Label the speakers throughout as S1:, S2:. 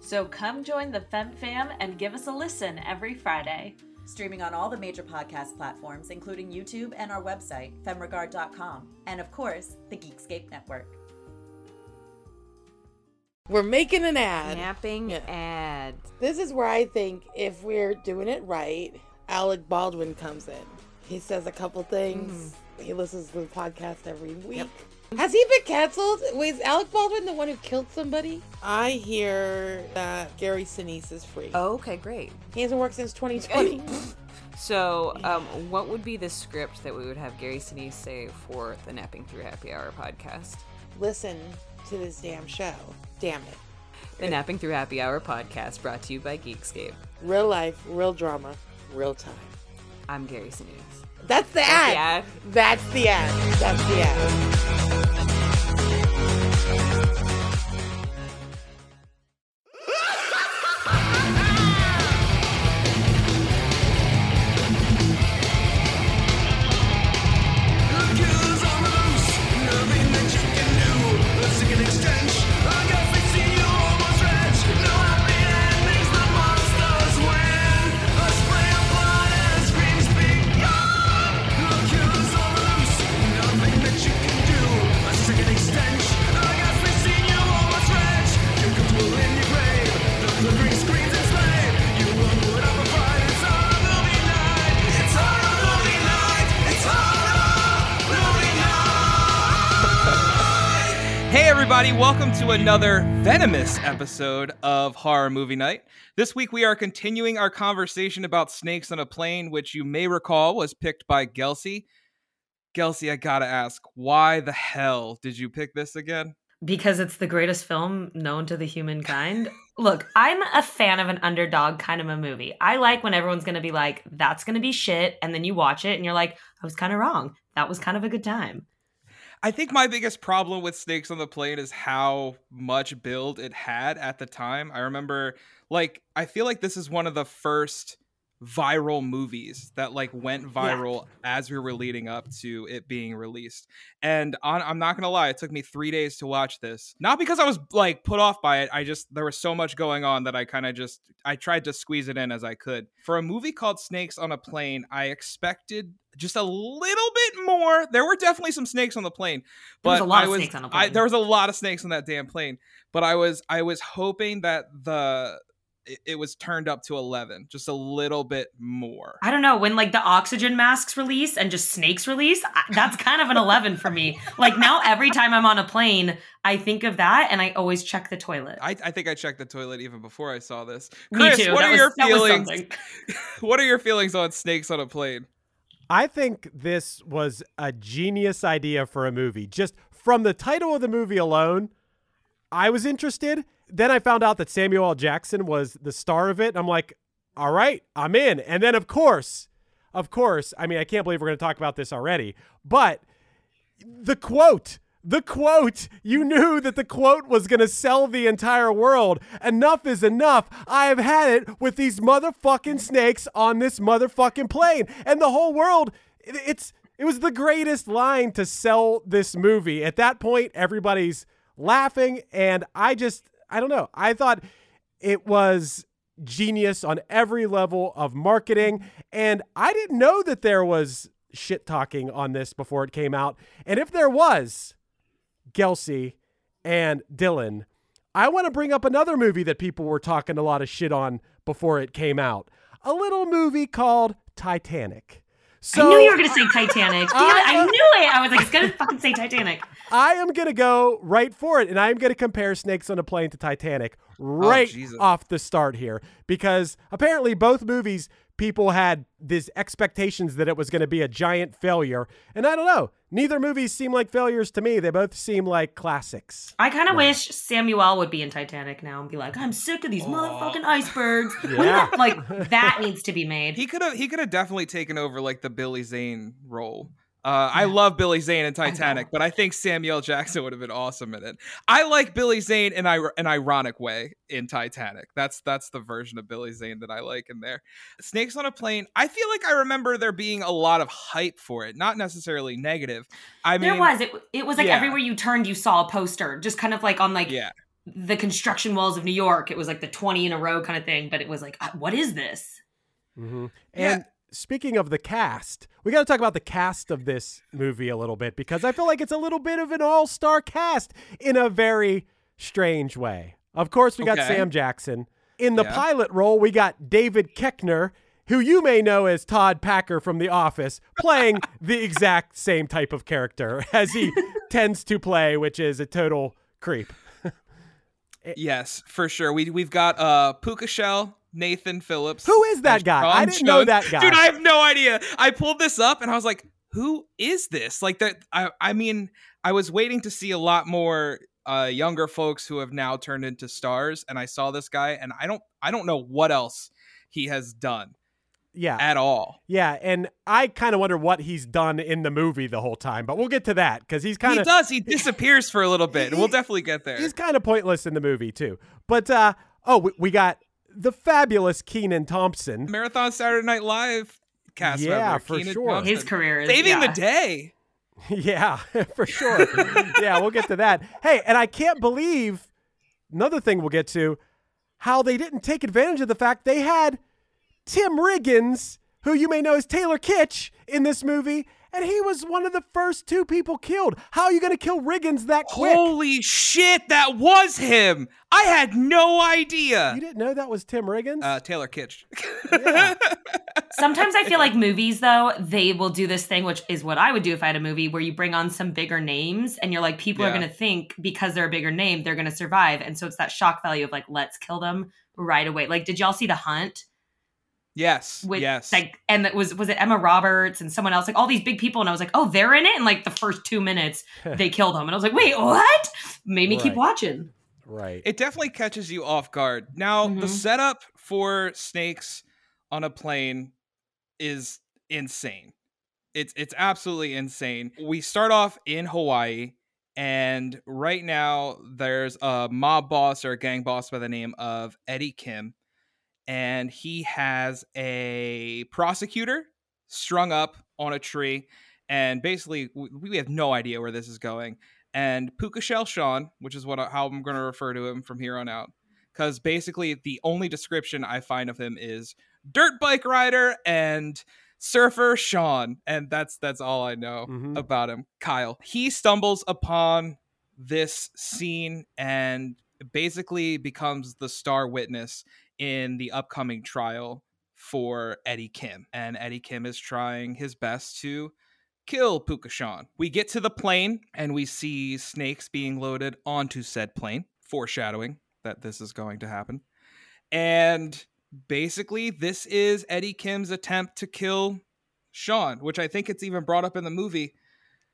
S1: So come join the Fem Fam and give us a listen every Friday.
S2: Streaming on all the major podcast platforms, including YouTube and our website, femregard.com, and of course, the Geekscape Network.
S3: We're making an ad.
S4: Napping
S3: Yeah.
S4: ad.
S3: This is where I think if we're doing it right, Alec Baldwin comes in. He says a couple things. Mm-hmm. He listens to the podcast every week. Has he been canceled? Was Alec Baldwin the one who killed somebody? I hear that Gary Sinise is free.
S4: Oh, okay, great.
S3: He hasn't worked since 2020.
S4: So, um, what would be the script that we would have Gary Sinise say for the Napping Through Happy Hour podcast?
S3: Listen to this damn show. Damn it.
S4: The Napping Through Happy Hour podcast brought to you by Geekscape.
S3: Real life, real drama, real time.
S4: I'm Gary Sinise.
S3: That's the
S4: the
S3: ad.
S4: ad.
S3: That's the ad. That's the ad.
S5: Welcome to another venomous episode of Horror Movie Night. This week, we are continuing our conversation about snakes on a plane, which you may recall was picked by Gelsey. Gelsey, I gotta ask, why the hell did you pick this again?
S6: because it's the greatest film known to the humankind. Look, I'm a fan of an underdog kind of a movie. I like when everyone's to be like, that's to be shit. And then you watch it and you're like, I was kind of wrong. That was kind of a good time.
S5: I think my biggest problem with Snakes on the Plane is how much build it had at the time. I remember, like, I feel like this is one of the first viral movies that like went viral as we were leading up to it being released. And on, I'm not gonna lie, it took me three days to watch this. Not because I was like put off by it. I just there was so much going on that I kind of just I tried to squeeze it in as I could. For a movie called Snakes on a Plane, I expected just a little bit more. There were definitely some snakes on the plane,
S6: There was
S5: but
S6: a lot
S5: I
S6: of snakes on the
S5: I, there was a lot of snakes on that damn plane. But I was I was hoping that the it, it was turned up to 11 just a little bit more
S6: I don't know. When like the oxygen masks release and just snakes release, I- that's kind of an 11 for me. Like now, every time I'm on a plane, I think of that and I always check the toilet.
S5: I, I think I checked the toilet even before I saw this.
S6: Me too.
S5: what
S6: That
S5: are
S6: was-
S5: your feelings? what are your feelings on snakes on a plane?
S7: I think this was a genius idea for a movie. Just from the title of the movie alone, I was interested. Then I found out that Samuel L. Jackson was the star of it. I'm like, all right, I'm in. And then, of course, of course, I mean, I can't believe we're going to talk about this already, but the quote. The quote, you knew that the quote was going to sell the entire world. Enough is enough. I have had it with these motherfucking snakes on this motherfucking plane. And the whole world, it- it's it was the greatest line to sell this movie. At that point, everybody's laughing and I just I don't know. I thought it was genius on every level of marketing and I didn't know that there was shit talking on this before it came out. And if there was, Gelsey and Dylan, I want to bring up another movie that people were talking a lot of shit on before it came out. A little movie called Titanic. So
S6: I knew you were going to say Titanic. Damn it, I knew it. I was like, it's going to fucking say Titanic.
S7: I am going to go right for it, and I am going to compare Snakes on a Plane to Titanic oh, right
S5: Jesus.
S7: off the start here because apparently both movies people had these expectations that it was going to be a giant failure. And I don't know. Neither movies seem like failures to me. They both seem like classics.
S6: I kind of wish Samuel would be in Titanic now and be like, I'm sick of these motherfucking icebergs.
S7: Yeah.
S6: like that needs to be made.
S5: He could have he could have definitely taken over like the Billy Zane role. Uh, I love Billy Zane in Titanic, but I think Samuel Jackson would have been awesome in it. I like Billy Zane in ir- an ironic way in Titanic. That's that's the version of Billy Zane that I like in there. Snakes on a Plane. I feel like I remember there being a lot of hype for it, not necessarily negative. I mean,
S6: there was it. It was like
S5: yeah.
S6: everywhere you turned, you saw a poster, just kind of like on like
S5: yeah.
S6: the construction walls of New York. It was like the twenty in a row kind of thing. But it was like, uh, what is this?
S7: Mm-hmm.
S5: Yeah.
S7: Speaking of the cast, we got to talk about the cast of this movie a little bit because I feel like it's a little bit of an all star cast in a very strange way. Of course, we got
S5: Okay.
S7: Sam Jackson. In the
S5: Yeah.
S7: pilot role, we got David Koechner, who you may know as Todd Packer from The Office, playing the exact same type of character as he tends to play, which is a total creep.
S5: Yes, for sure. We we've got uh Puka Shell, Nathan Phillips.
S7: Who is that guy? I didn't know that guy.
S5: Dude, I have no idea. I pulled this up and I was like, who is this? Like that I I mean, I was waiting to see a lot more uh younger folks who have now turned into stars and I saw this guy and I don't I don't know what else he has done
S7: Yeah.
S5: at all.
S7: Yeah, and I kind of wonder what he's done in the movie the whole time, but we'll get to that because he's kind of he
S5: does. He disappears for a little bit. and We'll definitely get there.
S7: he's kind of pointless in the movie too. But uh oh, we, we got the fabulous Kenan Thompson.
S5: Marathon Saturday Night Live cast
S7: Yeah,
S5: member,
S7: for
S5: Kenan
S7: sure.
S5: Thompson.
S6: His career is
S5: saving
S6: yeah.
S5: the day.
S7: yeah, for sure. yeah, we'll get to that. Hey, and I can't believe another thing we'll get to how they didn't take advantage of the fact they had Tim Riggins, who you may know as Taylor Kitsch in this movie, and he was one of the first two people killed. How are you going to kill Riggins that quick?
S5: Holy shit, that was him! I had no idea.
S7: You didn't know that was Tim Riggins?
S5: Uh, Taylor Kitsch.
S7: Yeah.
S6: Sometimes I feel like movies, though, they will do this thing, which is what I would do if I had a movie where you bring on some bigger names and you're like, people are going to think because they're a bigger name, they're going to survive. And so it's that shock value of like, let's kill them right away. Like, did y'all see The Hunt?
S5: Yes.
S6: With
S5: yes.
S6: like, and that was was it Emma Roberts and someone else, like all these big people, and I was like, oh, they're in it. And like the first two minutes, they killed them, and I was like, wait, what? Made me keep watching.
S7: right.
S5: it definitely catches you off guard. Now, the
S6: Mhm.
S5: setup for snakes on a plane is insane. It's it's absolutely insane. We start off in Hawaii, and right now there's a mob boss or a gang boss by the name of Eddie Kim, and he has a prosecutor strung up on a tree, and basically we have no idea where this is going. And Puka Shell Sean, which is what how I'm going to refer to him from here on out, because basically the only description I find of him is dirt bike rider and surfer Sean, and that's that's all I know
S7: Mhm.
S5: about him. Kyle. He stumbles upon this scene and basically becomes the star witness in the upcoming trial for Eddie Kim. And Eddie Kim is trying his best to kill Puka Sean. We get to the plane and we see snakes being loaded onto said plane, foreshadowing that this is going to happen. And basically, this is Eddie Kim's attempt to kill Sean, which I think it's even brought up in the movie.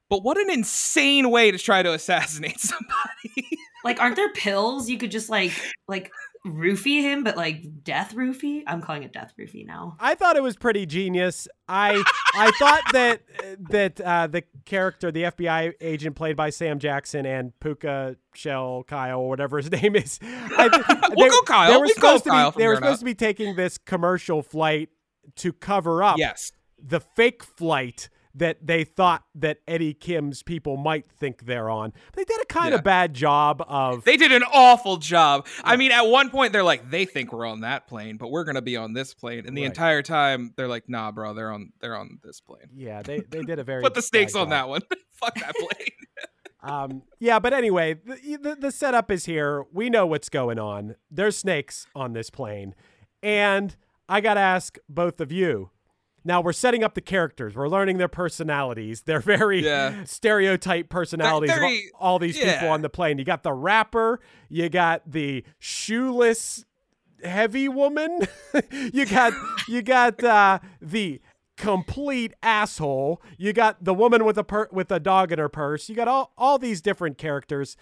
S5: But what an insane way to try to assassinate somebody.
S6: Like, aren't there pills you could just like like roofie him, but like death roofie? I'm calling it death roofie now.
S7: I thought it was pretty genius. I I thought that that uh, the character, the FBI agent played by Sam Jackson and Puka Shell Kyle or whatever his name is, I th-
S5: We'll go Kyle.
S7: They were
S5: We
S7: supposed to
S5: Kyle
S7: be they were supposed to be taking this commercial flight to cover up
S5: yes.
S7: the fake flight that they thought that Eddie Kim's people might think they're on. They did a kind
S5: Yeah.
S7: of bad job of
S5: They did an awful job. I mean, at one point they're like, they think we're on that plane, but we're gonna be on this plane. And the
S7: Right.
S5: entire time they're like, nah, bro, they're on they're on this plane.
S7: yeah, they they did a very
S5: Put the snakes
S7: bad
S5: on
S7: job.
S5: that one. Fuck that plane.
S7: Um, yeah, but anyway, the, the the setup is here. We know what's going on. There's snakes on this plane, and I gotta ask both of you. Now we're setting up the characters. We're learning their personalities. They're very
S5: Yeah.
S7: stereotype personalities of all- all, these people on the plane. You got the rapper. You got the shoeless heavy woman. you got you got uh, the complete asshole. You got the woman with a per- with a dog in her purse. You got all all these different characters.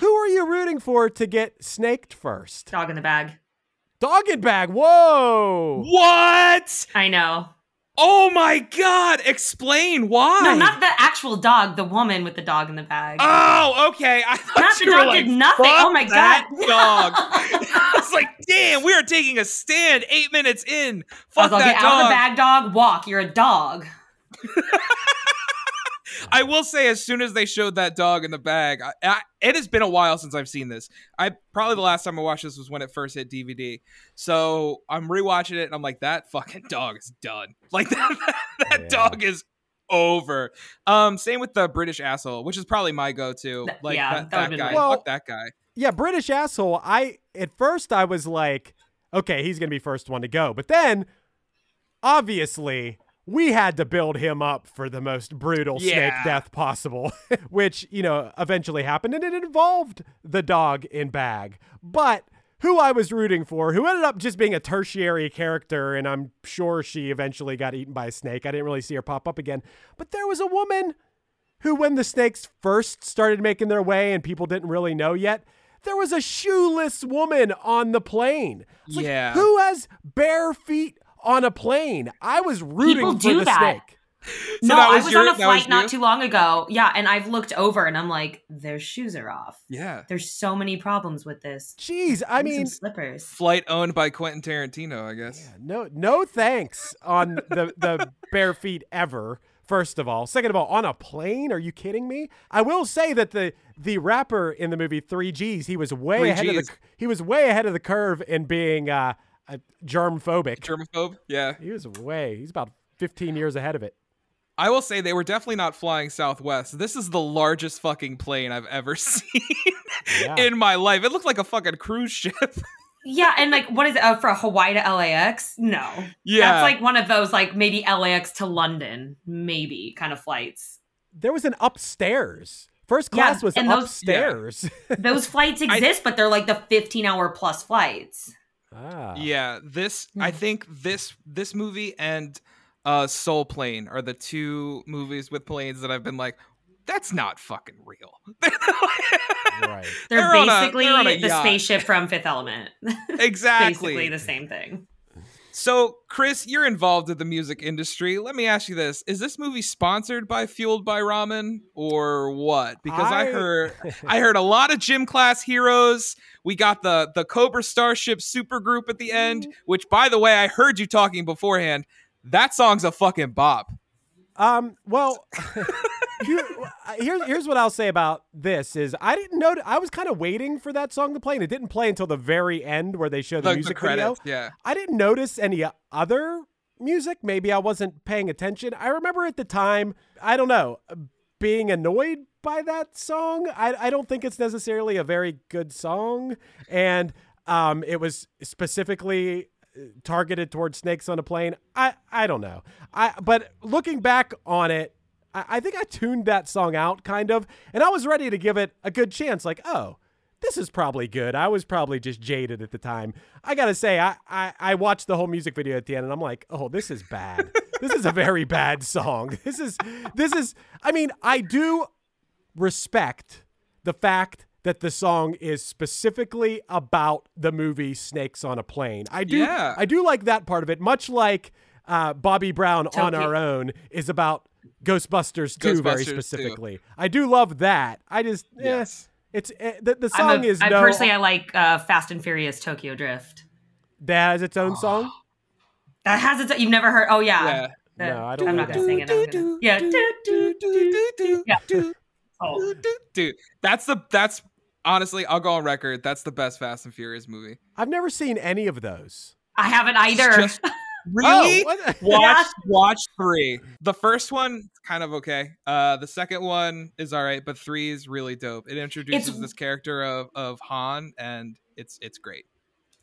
S7: Who are you rooting for to get snaked first?
S6: Dog in the bag.
S7: Dog in bag. Whoa.
S5: What?
S6: I know.
S5: Oh my god! Explain why.
S6: No, not the actual dog. The woman with the dog in the bag.
S5: Oh, okay. I thought
S6: Not the
S5: you were
S6: dog
S5: like,
S6: did nothing. Oh my
S5: that
S6: God."
S5: dog! I was like, damn, we are taking a stand. Eight minutes in.
S6: I
S5: Fuck
S6: was like,
S5: that
S6: get
S5: dog.
S6: out of the bag, dog. Walk. You're a dog.
S5: I will say, as soon as they showed that dog in the bag, I, I, it has been a while since I've seen this. I probably the last time I watched this was when it first hit DVD. So I'm rewatching it, and I'm like, that fucking dog is done. Like that, that,
S7: Yeah.
S5: dog is over. Um, same with the British asshole, which is probably my go-to. Like
S6: yeah,
S5: that,
S6: that
S5: that guy.
S7: Well-
S5: Fuck that guy.
S7: Yeah, British asshole. I at first I was like, okay, he's gonna be first one to go, but then obviously we had to build him up for the most brutal snake death possible, which you know eventually happened, and it involved the dog in bag. But who I was rooting for, who ended up just being a tertiary character, and I'm sure she eventually got eaten by a snake. I didn't really see her pop up again, but there was a woman who, when the snakes first started making their way and people didn't really know yet, there was a shoeless woman on the plane. It's like,
S5: Yeah.
S7: who has bare feet on a plane? I was rooting
S6: People
S7: for
S6: do
S7: the
S6: that.
S7: snake.
S6: no,
S5: that
S6: I
S5: was
S6: was
S5: your-
S6: on a flight not too long ago. Yeah, and I've looked over and I'm like, their shoes are off.
S5: Yeah.
S6: There's so many problems with this.
S7: Jeez, I
S6: Need some
S7: mean,
S6: slippers.
S5: Flight owned by Quentin Tarantino, I guess.
S7: no, no thanks on the the bare feet ever. First of all, second of all, on a plane? Are you kidding me? I will say that the the rapper in the movie Three Gs, he was way
S5: Three
S7: ahead of the he was way ahead of the curve in being uh, a germ phobic.
S5: Germaphobe? Yeah.
S7: He was way. He's about 15 years ahead of it.
S5: I will say they were definitely not flying Southwest. This is the largest fucking plane I've ever seen
S7: Yeah.
S5: in my life. It looked like a fucking cruise ship.
S6: Yeah, and like, what is it uh, for Hawaii to LAX? No,
S5: yeah.
S6: that's like one of those like maybe LAX to London, maybe kind of flights.
S7: There was an upstairs. First
S6: Yeah,
S7: class was
S6: and those-
S7: upstairs.
S6: Those flights exist, but they're like the 15 hour plus flights.
S7: Ah.
S5: yeah, this I
S6: Hmm.
S5: think this this movie and uh Soul Plane are the two movies with planes that I've been like that's not fucking real.
S7: Right.
S6: They're,
S5: They're on a-
S6: basically
S5: they're
S6: the spaceship from Fifth Element.
S5: exactly.
S6: basically the same thing.
S5: So, Chris, you're involved in the music industry. Let me ask you this: Is this movie sponsored by Fueled by Ramen or what? Because I,
S7: I-
S5: heard I heard a lot of gym class heroes. We got the the Cobra Starship supergroup at the end, which, by the way, I heard you talking beforehand. That song's a fucking bop.
S7: Um. Well, here's here's what I'll say about this: is I didn't know. I was kind of waiting for that song to play, and it didn't play until the very end where they show the,
S5: The, the
S7: music video.
S5: yeah.
S7: I didn't notice any other music. Maybe I wasn't paying attention. I remember at the time, I don't know, being annoyed by that song. I, I don't think it's necessarily a very good song. And um, it was specifically uh, targeted towards snakes on a plane. I, I don't know. I but looking back on it, I, I think I tuned that song out kind of, and I was ready to give it a good chance. Like, oh, this is probably good. I was probably just jaded at the time. I gotta say, I, I, I watched the whole music video at the end, and I'm like, oh, this is bad. this is a very bad song. This is this is. I mean, I do respect the fact that the song is specifically about the movie Snakes on a Plane. I do
S5: Yeah.
S7: I do like that part of it, much like uh, Bobby Brown on
S6: Toki.
S7: our own is about Ghostbusters 2 very
S5: Ghostbusters 2.
S7: specifically. I do love that. I just eh,
S5: Yes.
S7: it's eh, the, the
S6: I'm
S7: song
S6: a,
S7: is
S6: I
S7: no
S6: personally I like uh, Fast and Furious Tokyo Drift.
S7: that has its own song.
S6: That has its. You've never heard? Oh yeah.
S5: Yeah.
S6: The-
S7: No, I don't
S6: I'm not gonna sing it. I'm gonna, yeah. Do, do, do, do. Yeah. Oh.
S5: Dude, that's the that's honestly, I'll go on record. That's the best Fast and Furious movie.
S7: I've never seen any of those.
S6: I haven't either.
S5: Just- really?
S7: Oh,
S5: watch watch three. The first one kind of okay. Uh, the second one is all right, but three is really dope. It introduces
S6: It's-
S5: this character of of Han, and it's it's great.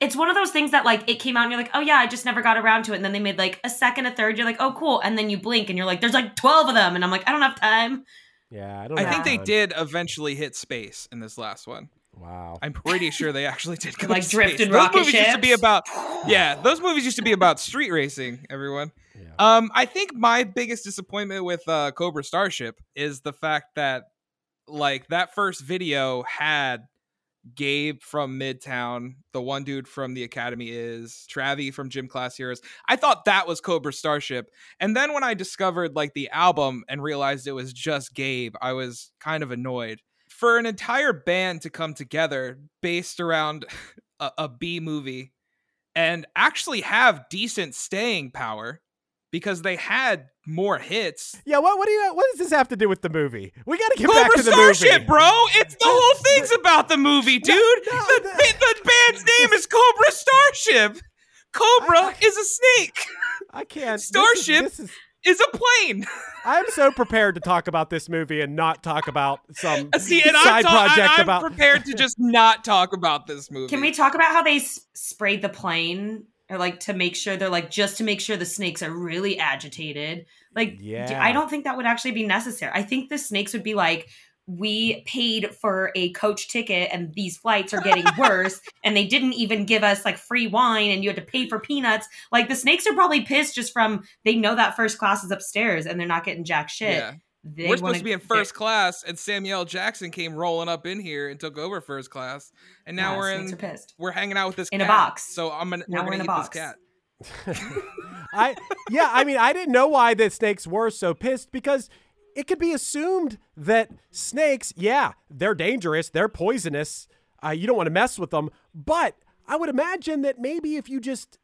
S6: it's one of those things that like it came out and you're like, oh yeah, I just never got around to it. And then they made like a second, a third. You're like, oh cool. And then you blink and you're like, there's like twelve of them. And I'm like, I don't have time.
S7: yeah, I don't.
S5: I
S7: know
S5: think they did eventually hit space in this last one.
S7: Wow.
S5: I'm pretty sure they actually did go
S6: Like
S5: to
S6: drifted
S5: space. Those
S6: rocket
S5: movies used to be about yeah, those movies used to be about street racing. Everyone.
S7: Yeah.
S5: Um, I think my biggest disappointment with uh, Cobra Starship is the fact that like that first video had Gabe from Midtown, the one dude from the Academy is Travie from Gym Class Heroes. I thought that was Cobra Starship, and then when I discovered like the album and realized it was just Gabe, I was kind of annoyed. For an entire band to come together based around a, a B movie and actually have decent staying power because they had more hits.
S7: Yeah, what what do you what does this have to do with the movie? We got to get
S5: Cobra
S7: back to the
S5: Starship,
S7: movie.
S5: bro. It's the oh, whole thing's about the movie, dude.
S7: no,
S5: the,
S7: that-
S5: the band's name is Cobra Starship. Cobra is a snake.
S7: I can't. this is-
S5: Starship.
S7: This is,
S5: Is a plane.
S7: I'm so prepared to talk about this movie and not talk about some uh,
S5: See, and I'm,
S7: side
S5: ta-
S7: project
S5: I- I'm
S7: about.
S5: prepared to just not talk about this movie.
S6: Can we talk about how they s- sprayed the plane or like to make sure they're like just to make sure the snakes are really agitated? Like,
S7: Yeah.
S6: I don't think that would actually be necessary. I think the snakes would be like, we paid for a coach ticket and these flights are getting worse and they didn't even give us like free wine and you had to pay for peanuts like the snakes are probably pissed just from they know that first class is upstairs and they're not getting jack shit
S5: Yeah.
S6: They
S5: We're supposed
S6: wanna-
S5: be in first class, and Samuel Jackson came rolling up in here and took over first class, and now
S6: Yeah,
S5: we're in
S6: pissed
S5: we're hanging out with this
S6: In a box.
S5: So I'm gonna
S6: Now
S5: we're
S6: we're
S5: gonna
S6: in a box.
S5: this cat.
S7: I yeah, I mean, I didn't know why the snakes were so pissed because it could be assumed that snakes, yeah, they're dangerous, they're poisonous. Uh, you don't want to mess with them, but I would imagine that maybe if you just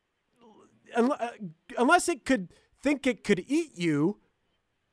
S7: uh, unless it could think it could eat you,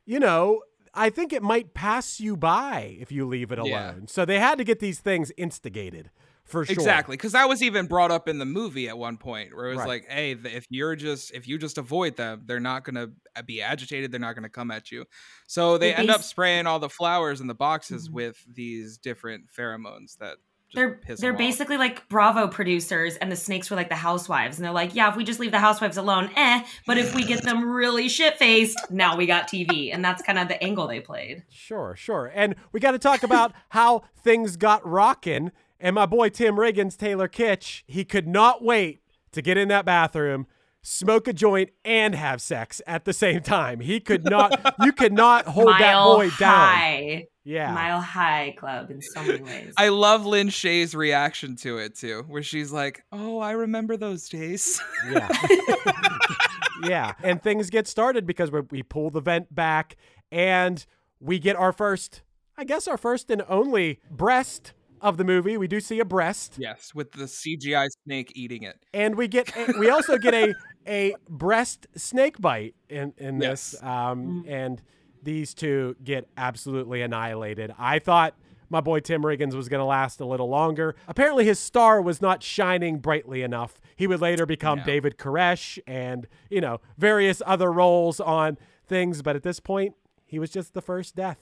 S7: you know, I think it might pass you by if you leave it alone.
S5: Yeah.
S7: So they had to get these things instigated for sure.
S5: Exactly, because that was even brought up in the movie at one point, where it was
S7: Right.
S5: like, "Hey, if you're just if you just avoid them, they're not gonna uh, be agitated. They're not gonna come at you." So they
S6: They
S5: end up spraying all the flowers in the boxes
S6: Mhm.
S5: with these different pheromones that
S6: they're they're
S5: them off.
S6: basically like Bravo producers, and the snakes were like the housewives, and they're like, yeah, if we just leave the housewives alone, eh. But if we get them really shit faced, now we got TV, and that's kind of the angle they played.
S7: Sure, sure. And we got to talk about how things got rockin'. And my boy Tim Riggins, Taylor Kitsch, he could not wait to get in that bathroom, smoke a joint, and have sex at the same time. He could not, you could not hold that
S6: Mile
S7: boy down.
S6: high,
S7: Yeah.
S6: mile high club in so many ways.
S5: I love Lin Shaye's reaction to it too, where she's like, "Oh, I remember those days."
S7: Yeah. yeah. And things get started because we, we pull the vent back and we get our first, I guess, our first and only breast of the movie. We do see a breast.
S5: yes, with the CGI snake eating it.
S7: and we get we also get a a breast snake bite in in this
S5: Yes.
S7: um and these two get absolutely annihilated i thought my boy tim riggins was going to last a little longer apparently his star was not shining brightly enough he would later become
S5: Yeah.
S7: david koresh and you know various other roles on things but at this point he was just the first death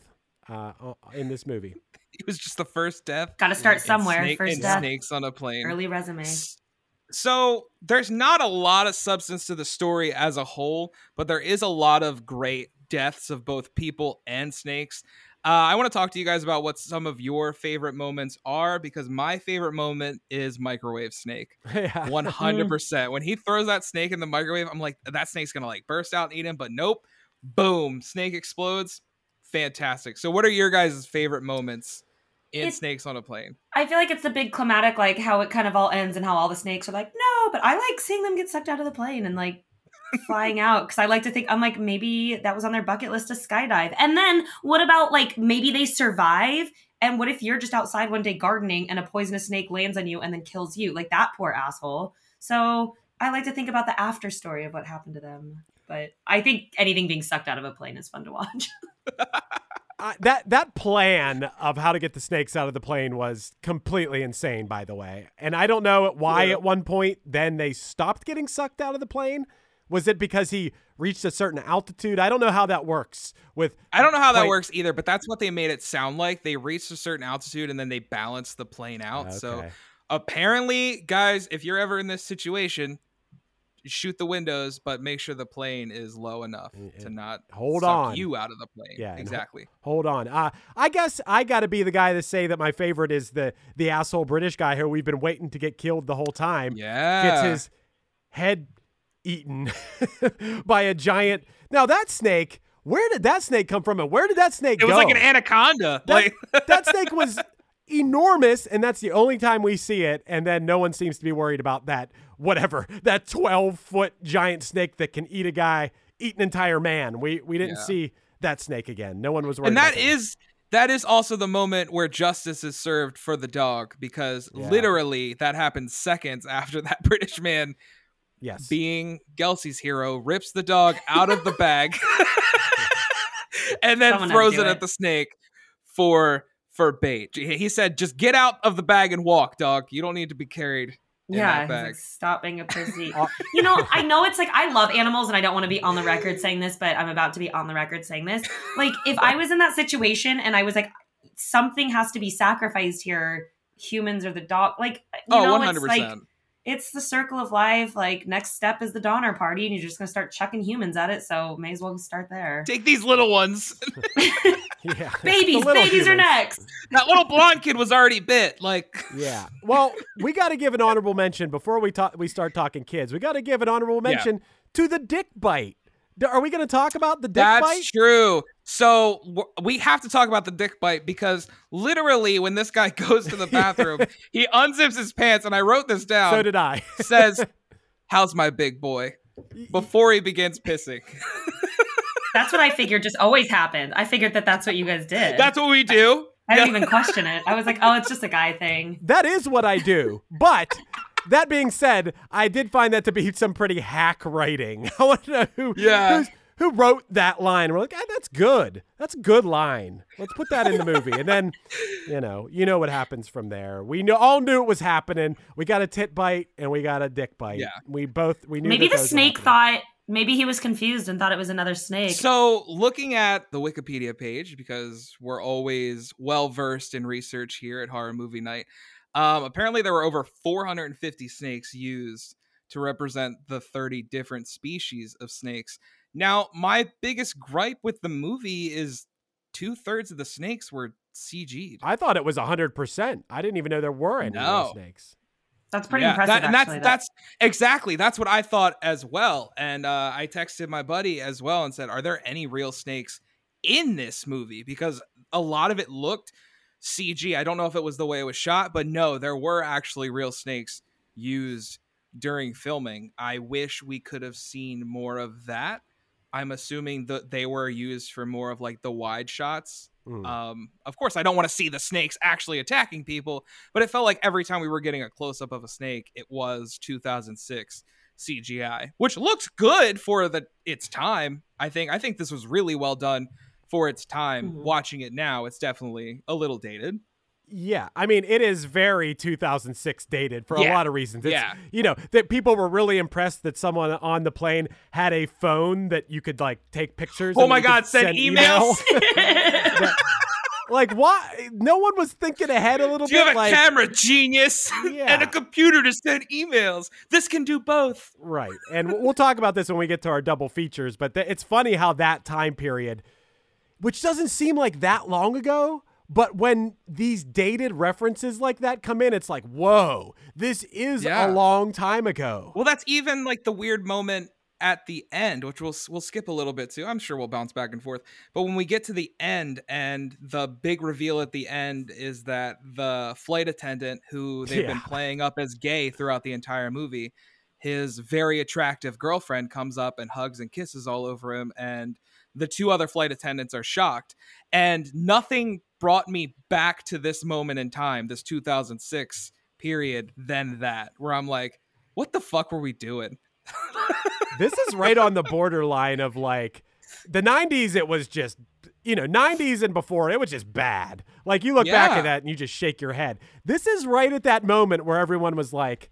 S7: uh, in this movie
S5: It was just the first death.
S6: Got to start
S5: in
S6: somewhere.
S5: snake-
S6: First
S5: in
S6: death,
S5: snakes on a plane.
S6: early resume.
S5: So there's not a lot of substance to the story as a whole, but there is a lot of great deaths of both people and snakes. Uh, I want to talk to you guys about what some of your favorite moments are because my favorite moment is microwave snake.
S7: yeah
S5: 100%. when he throws that snake in the microwave, I'm like, that snake's going to like burst out and eat him, but nope. Boom. Snake explodes. Fantastic. So, what are your guys' favorite moments in
S6: It-
S5: Snakes on a Plane?
S6: I feel like it's the big climatic, like how it kind of all ends and how all the snakes are like, no, but I like seeing them get sucked out of the plane and like flying out because I like to think I'm like maybe that was on their bucket list to skydive. And then what about like maybe they survive? And what if you're just outside one day gardening and a poisonous snake lands on you and then kills you? Like that poor asshole. So I like to think about the after story of what happened to them. But I think anything being sucked out of a plane is fun to watch.
S7: Uh, that that plan of how to get the snakes out of the plane was completely insane, by the way. And I don't know why
S5: Yeah.
S7: at one point then they stopped getting sucked out of the plane. Was it because he reached a certain altitude? I don't know how that works. With
S5: I don't know how that works either, but that's what they made it sound like. They reached a certain altitude and then they balanced the plane out. So apparently, guys, if you're ever in this situation, shoot the windows, but make sure the plane is low enough
S7: And-
S5: to not
S7: hold
S5: suck
S7: on.
S5: you out of the plane.
S7: Yeah,
S5: exactly.
S7: Hold on. Uh, I guess I got to be the guy to say that my favorite is the the asshole British guy who we've been waiting to get killed the whole time.
S5: Yeah.
S7: Gets his head eaten by a giant. Now that snake, where did that snake come from, and where did that snake go?
S5: It was like an anaconda.
S7: That,
S5: like
S7: that snake was enormous, and that's the only time we see it. And then no one seems to be worried about that. Whatever that twelve foot giant snake that can eat a guy, eat an entire man. We we didn't
S5: Yeah.
S7: see that snake again. No one was worried.
S5: and
S7: about
S5: that is that is also the moment where justice is served for the dog because
S7: Yeah.
S5: literally that happens seconds after that British man
S7: yes.
S5: being Gelsey's hero rips the dog out of the bag and then
S6: Someone
S5: throws it,
S6: it.
S5: at the snake for for bait. He he said, "Just get out of the bag and walk, dog. You don't need to be carried in
S6: yeah,
S5: that
S6: he's
S5: bag."
S6: like, stop being a pussy.
S7: Uh,
S6: you know, I know it's like I love animals and I don't want to be on the record saying this, but I'm about to be on the record saying this. Like, if I was in that situation and I was like, something has to be sacrificed here, humans or the dog, like, you
S5: oh,
S6: know,
S5: one
S6: it's
S5: hundred
S6: like. It's the circle of life. Like, next step is the Donner Party, and you're just gonna start chucking humans at it. So, may as well start there.
S5: Take these little ones.
S7: Yeah.
S6: babies,
S7: The little
S6: babies are next.
S5: that little blonde kid was already bit. Like,
S7: Yeah. Well, we got to give an honorable mention before we talk. We start talking kids. We got to give an honorable
S5: Yeah.
S7: mention to the dick bite. D- Are we going to talk about the dick
S5: That's
S7: bite?
S5: That's true. So we have to talk about the dick bite because literally, when this guy goes to the bathroom, he unzips his pants, and I wrote this down.
S7: So did I.
S5: says, "How's my big boy?" Before he begins pissing.
S6: That's what I figured just always happened. I figured that that's what you guys did.
S5: That's what we do.
S6: I didn't even question it. I was like, oh, it's just a guy thing.
S7: That is what I do. But that being said, I did find that to be some pretty hack writing. I want to know who,
S5: Yeah.
S7: who's- who wrote that line. We're like, ah, that's good. That's a good line. Let's put that in the movie. And then, you know, you know what happens from there. We know, all knew it was happening. We got a tit bite and we got a dick bite.
S5: Yeah.
S7: We both we knew.
S6: Maybe
S7: that
S6: the snake thought, maybe he was confused and thought it was another snake.
S5: So, looking at the Wikipedia page, because we're always well versed in research here at Horror Movie Night, um, apparently there were over 450 snakes used to represent the 30 different species of snakes. Now, my biggest gripe with the movie is two thirds of the snakes were CG'd.
S7: I thought it was hundred percent. I didn't even know there were any real
S5: No.
S7: snakes.
S6: that's pretty
S5: Yeah,
S6: impressive.
S5: that- and
S6: actually,
S5: that's that's exactly that's what I thought as well. And uh, I texted my buddy as well and said, "Are there any real snakes in this movie?" Because a lot of it looked CG. I don't know if it was the way it was shot, but no, there were actually real snakes used during filming. I wish we could have seen more of that. I'm assuming that they were used for more of like the wide shots.
S7: Mm.
S5: Um, of course, I don't want to see the snakes actually attacking people, but it felt like every time we were getting a close up of a snake, it was 2006 CGI, which looked good for the its time. I think I think this was really well done for its time.
S6: Mhm.
S5: Watching it now, it's definitely a little dated.
S7: Yeah, I mean, it is very 2006 dated for a lot of reasons. It's,
S5: Yeah.
S7: you know that people were really impressed that someone on the plane had a phone that you could like take pictures.
S5: Oh my God, send emails?
S7: That- like, why? No one was thinking ahead a little
S5: Do you
S7: bit.
S5: have a
S7: like,
S5: camera, genius, and a computer to send emails? This can do both.
S7: Right. And we'll- we'll talk about this when we get to our double features, but th- it's funny how that time period, which doesn't seem like that long ago, but when these dated references like that come in, it's like, whoa, this is
S5: Yeah.
S7: a long time ago.
S5: Well, that's even like the weird moment at the end, which we'll we'll skip a little bit too. I'm sure we'll bounce back and forth. But when we get to the end, and the big reveal at the end is that the flight attendant, who they've been playing up as gay throughout the entire movie, his very attractive girlfriend comes up and hugs and kisses all over him, and the two other flight attendants are shocked. And nothing brought me back to this moment in time, this 2006 period, than that, where I'm like, what the fuck were we doing?
S7: this is right on the borderline of like the 90s it was just you know 90s and before it was just bad like you look back at that and you just shake your head this is right at that moment where everyone was like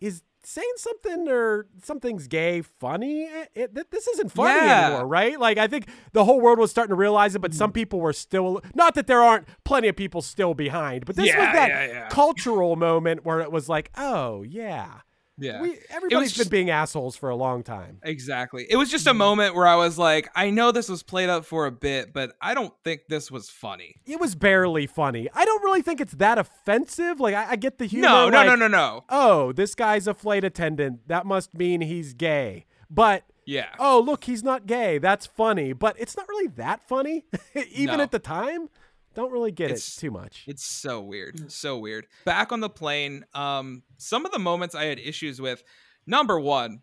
S7: is saying something or something's gay funny Eh, it, this isn't funny
S5: Yeah.
S7: anymore right like i think the whole world was starting to realize it but some people were still not that there aren't plenty of people still behind but this was that
S5: yeah, yeah.
S7: cultural moment where it was like oh yeah
S5: Yeah.
S7: We, everybody's
S5: just-
S7: been being assholes for a long time.
S5: Exactly. It was just a mm. moment where I was like, I know this was played up for a bit, but I don't think this was funny.
S7: It was barely funny. I don't really think it's that offensive. Like I, I get the humor.
S5: No, no,
S7: like,
S5: no, no, no.
S7: Oh, this guy's a flight attendant. That must mean he's gay. But
S5: Yeah.
S7: oh, look, he's not gay. That's funny. But it's not really that funny, even
S5: No.
S7: at the time. Don't really get
S5: It's-
S7: it too much.
S5: It's so weird. So weird. Back on the plane, um, some of the moments I had issues with. Number one,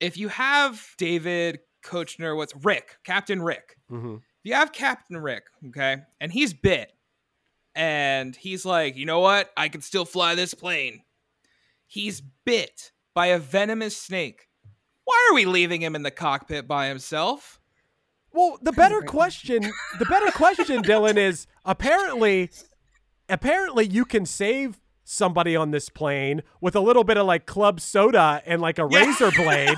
S5: if you have David Koechner, what's Rick, Captain Rick.
S7: hmm
S5: If you have Captain Rick, okay, and he's bit, and he's like, you know what? I can still fly this plane. He's bit by a venomous snake. Why are we leaving him in the cockpit by himself?
S7: Well, the better question, the better question, Dylan, is apparently, apparently you can save somebody on this plane with a little bit of like club soda and like a
S5: Yeah.
S7: razor blade.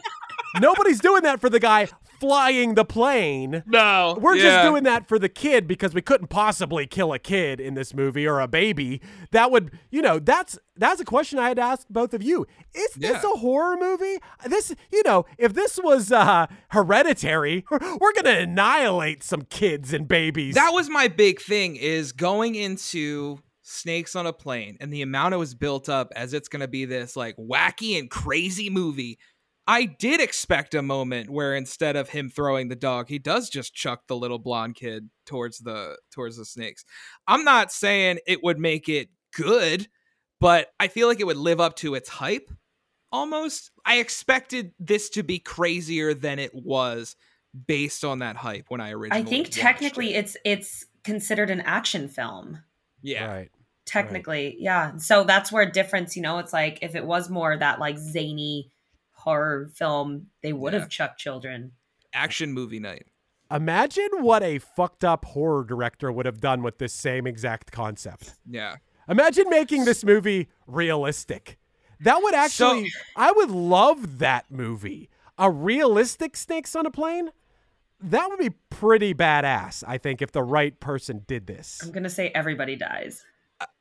S7: Nobody's doing that for the guy flying the plane.
S5: No,
S7: We're
S5: yeah.
S7: just doing that for the kid because we couldn't possibly kill a kid in this movie or a baby. That would, you know, that's that's a question I had to ask both of you. Is this
S5: Yeah.
S7: a horror movie? This, you know, if this was uh hereditary, we're going to annihilate some kids and babies.
S5: That was my big thing is going into Snakes on a Plane and the amount it was built up as it's going to be this like wacky and crazy movie. I did expect a moment where instead of him throwing the dog, he does just chuck the little blonde kid towards the towards the snakes. I'm not saying it would make it good, but I feel like it would live up to its hype almost. I expected this to be crazier than it was based on that hype when I originally
S6: I think technically
S5: it.
S6: it's it's considered an action film.
S5: yeah.
S7: right.
S6: Technically, yeah. So that's where difference, you know, it's like if it was more that like zany horror film, they would
S5: Yeah.
S6: have chucked children.
S5: action movie night.
S7: Imagine what a fucked up horror director would have done with this same exact concept.
S5: Yeah.
S7: Imagine making this movie realistic. That would actually, I would love that movie. A realistic Snakes on a Plane? That would be pretty badass, I think, if the right person did this.
S6: I'm gonna say everybody dies.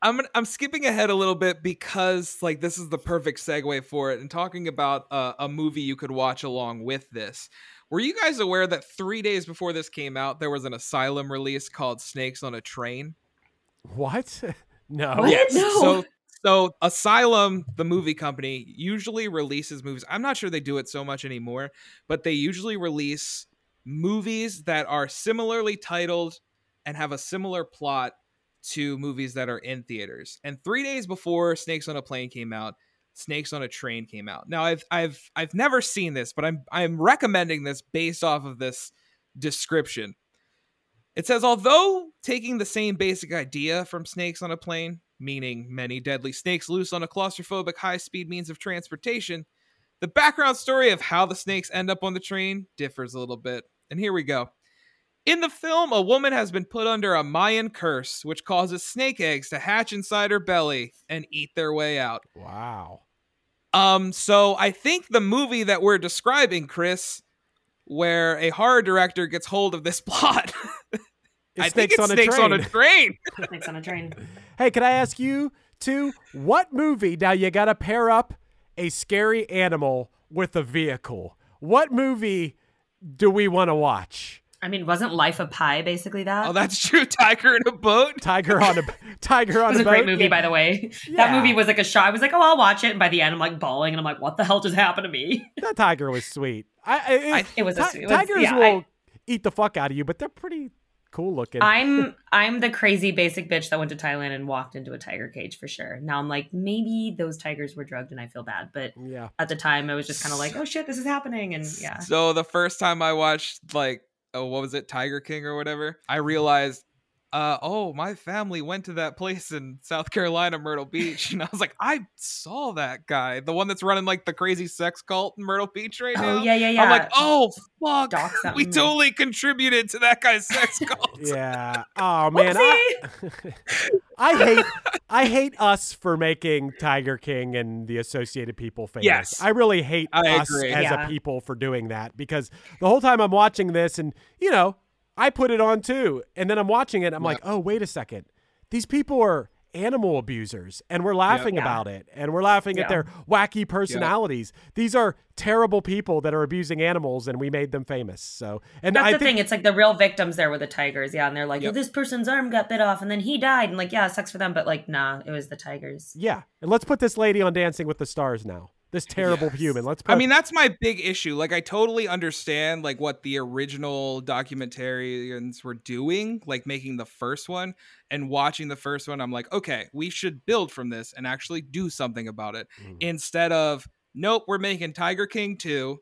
S5: I'm I'm skipping ahead a little bit because like this is the perfect segue for it and talking about uh, a movie you could watch along with this. Were you guys aware that 3 days before this came out there was an Asylum release called Snakes on a Train?
S7: What? no.
S6: What?
S5: Yes.
S6: No.
S5: So so Asylum, the movie company, usually releases movies. I'm not sure they do it so much anymore, but they usually release movies that are similarly titled and have a similar plot to movies that are in theaters. And 3 days before Snakes on a Plane came out, Snakes on a Train came out. Now I've I've I've never seen this, but I'm I'm recommending this based off of this description. It says, although taking the same basic idea from snakes on a plane, meaning many deadly snakes loose on a claustrophobic high speed means of transportation, the background story of how the snakes end up on the train differs a little bit. And here we go. In the film, a woman has been put under a Mayan curse, which causes snake eggs to hatch inside her belly and eat their way out.
S7: Wow.
S5: Um, so I think the movie that we're describing, Chris, where a horror director gets hold of this plot, I think it's
S7: on a
S5: snakes
S7: Train.
S5: on a train.
S6: Snakes on a train.
S7: Hey, can I ask you to what movie? Now you got to pair up a scary animal with a vehicle. What movie do we want to watch?
S6: I mean, wasn't Life of Pi basically that?
S5: Oh, that's true. Tiger in a boat.
S7: Tiger on a tiger on a.
S6: it was
S7: a
S6: a great movie,
S7: Yeah.
S6: by the way.
S7: Yeah.
S6: That movie was like a shot. I was like, oh, I'll watch it. And by the end, I'm like bawling, and I'm like, what the hell just happened to me?
S7: That tiger was sweet. I, I,
S5: I-
S6: It was a
S7: ti-
S6: sweet- it was-
S7: tigers
S6: yeah,
S7: will
S6: I-
S7: eat the fuck out of you, but they're pretty cool looking.
S6: I'm I'm the crazy basic bitch that went to Thailand and walked into a tiger cage for sure. Now I'm like, maybe those tigers were drugged and I feel bad, but
S7: yeah.
S6: at the time I was just kind of like, oh shit, this is happening, and yeah.
S5: So the first time I watched like oh what was it? Tiger King or whatever, I mm-hmm. realized uh oh my family went to that place in South Carolina Myrtle Beach and I was like I saw that guy, the one that's running like the crazy sex cult in Myrtle Beach right now.
S6: Oh yeah, yeah, yeah.
S5: I'm like, "Oh fuck. We totally contributed to that guy's sex cult."
S7: Yeah. Oh man, I, I hate I hate us for making Tiger King and the Associated People famous.
S5: Yes.
S7: I really hate
S5: I
S7: us
S5: agree.
S7: as
S6: Yeah.
S7: a people for doing that because the whole time I'm watching this and you know, I put it on too. And then I'm watching it, I'm
S5: Yeah.
S7: like, "Oh, wait a second. These people are animal abusers and we're laughing
S6: Yeah.
S7: about it and we're laughing at their wacky personalities. These are terrible people that are abusing animals and we made them famous. So, and
S6: That's
S7: I
S6: the
S7: think
S6: thing. It's like the real victims there were the tigers. Yeah, and they're like,
S5: Yep.
S6: oh, this person's arm got bit off, and then he died, and like, yeah, it sucks for them, but like, nah, it was the tigers.
S7: yeah. And let's put this lady on Dancing with the Stars now. This terrible human. Let's put
S5: I mean, that's my big issue. Like, I totally understand like what the original documentarians were doing, like making the first one and watching the first one. I'm like, okay, we should build from this and actually do something about it
S7: Mhm.
S5: instead of nope, we're making Tiger King two.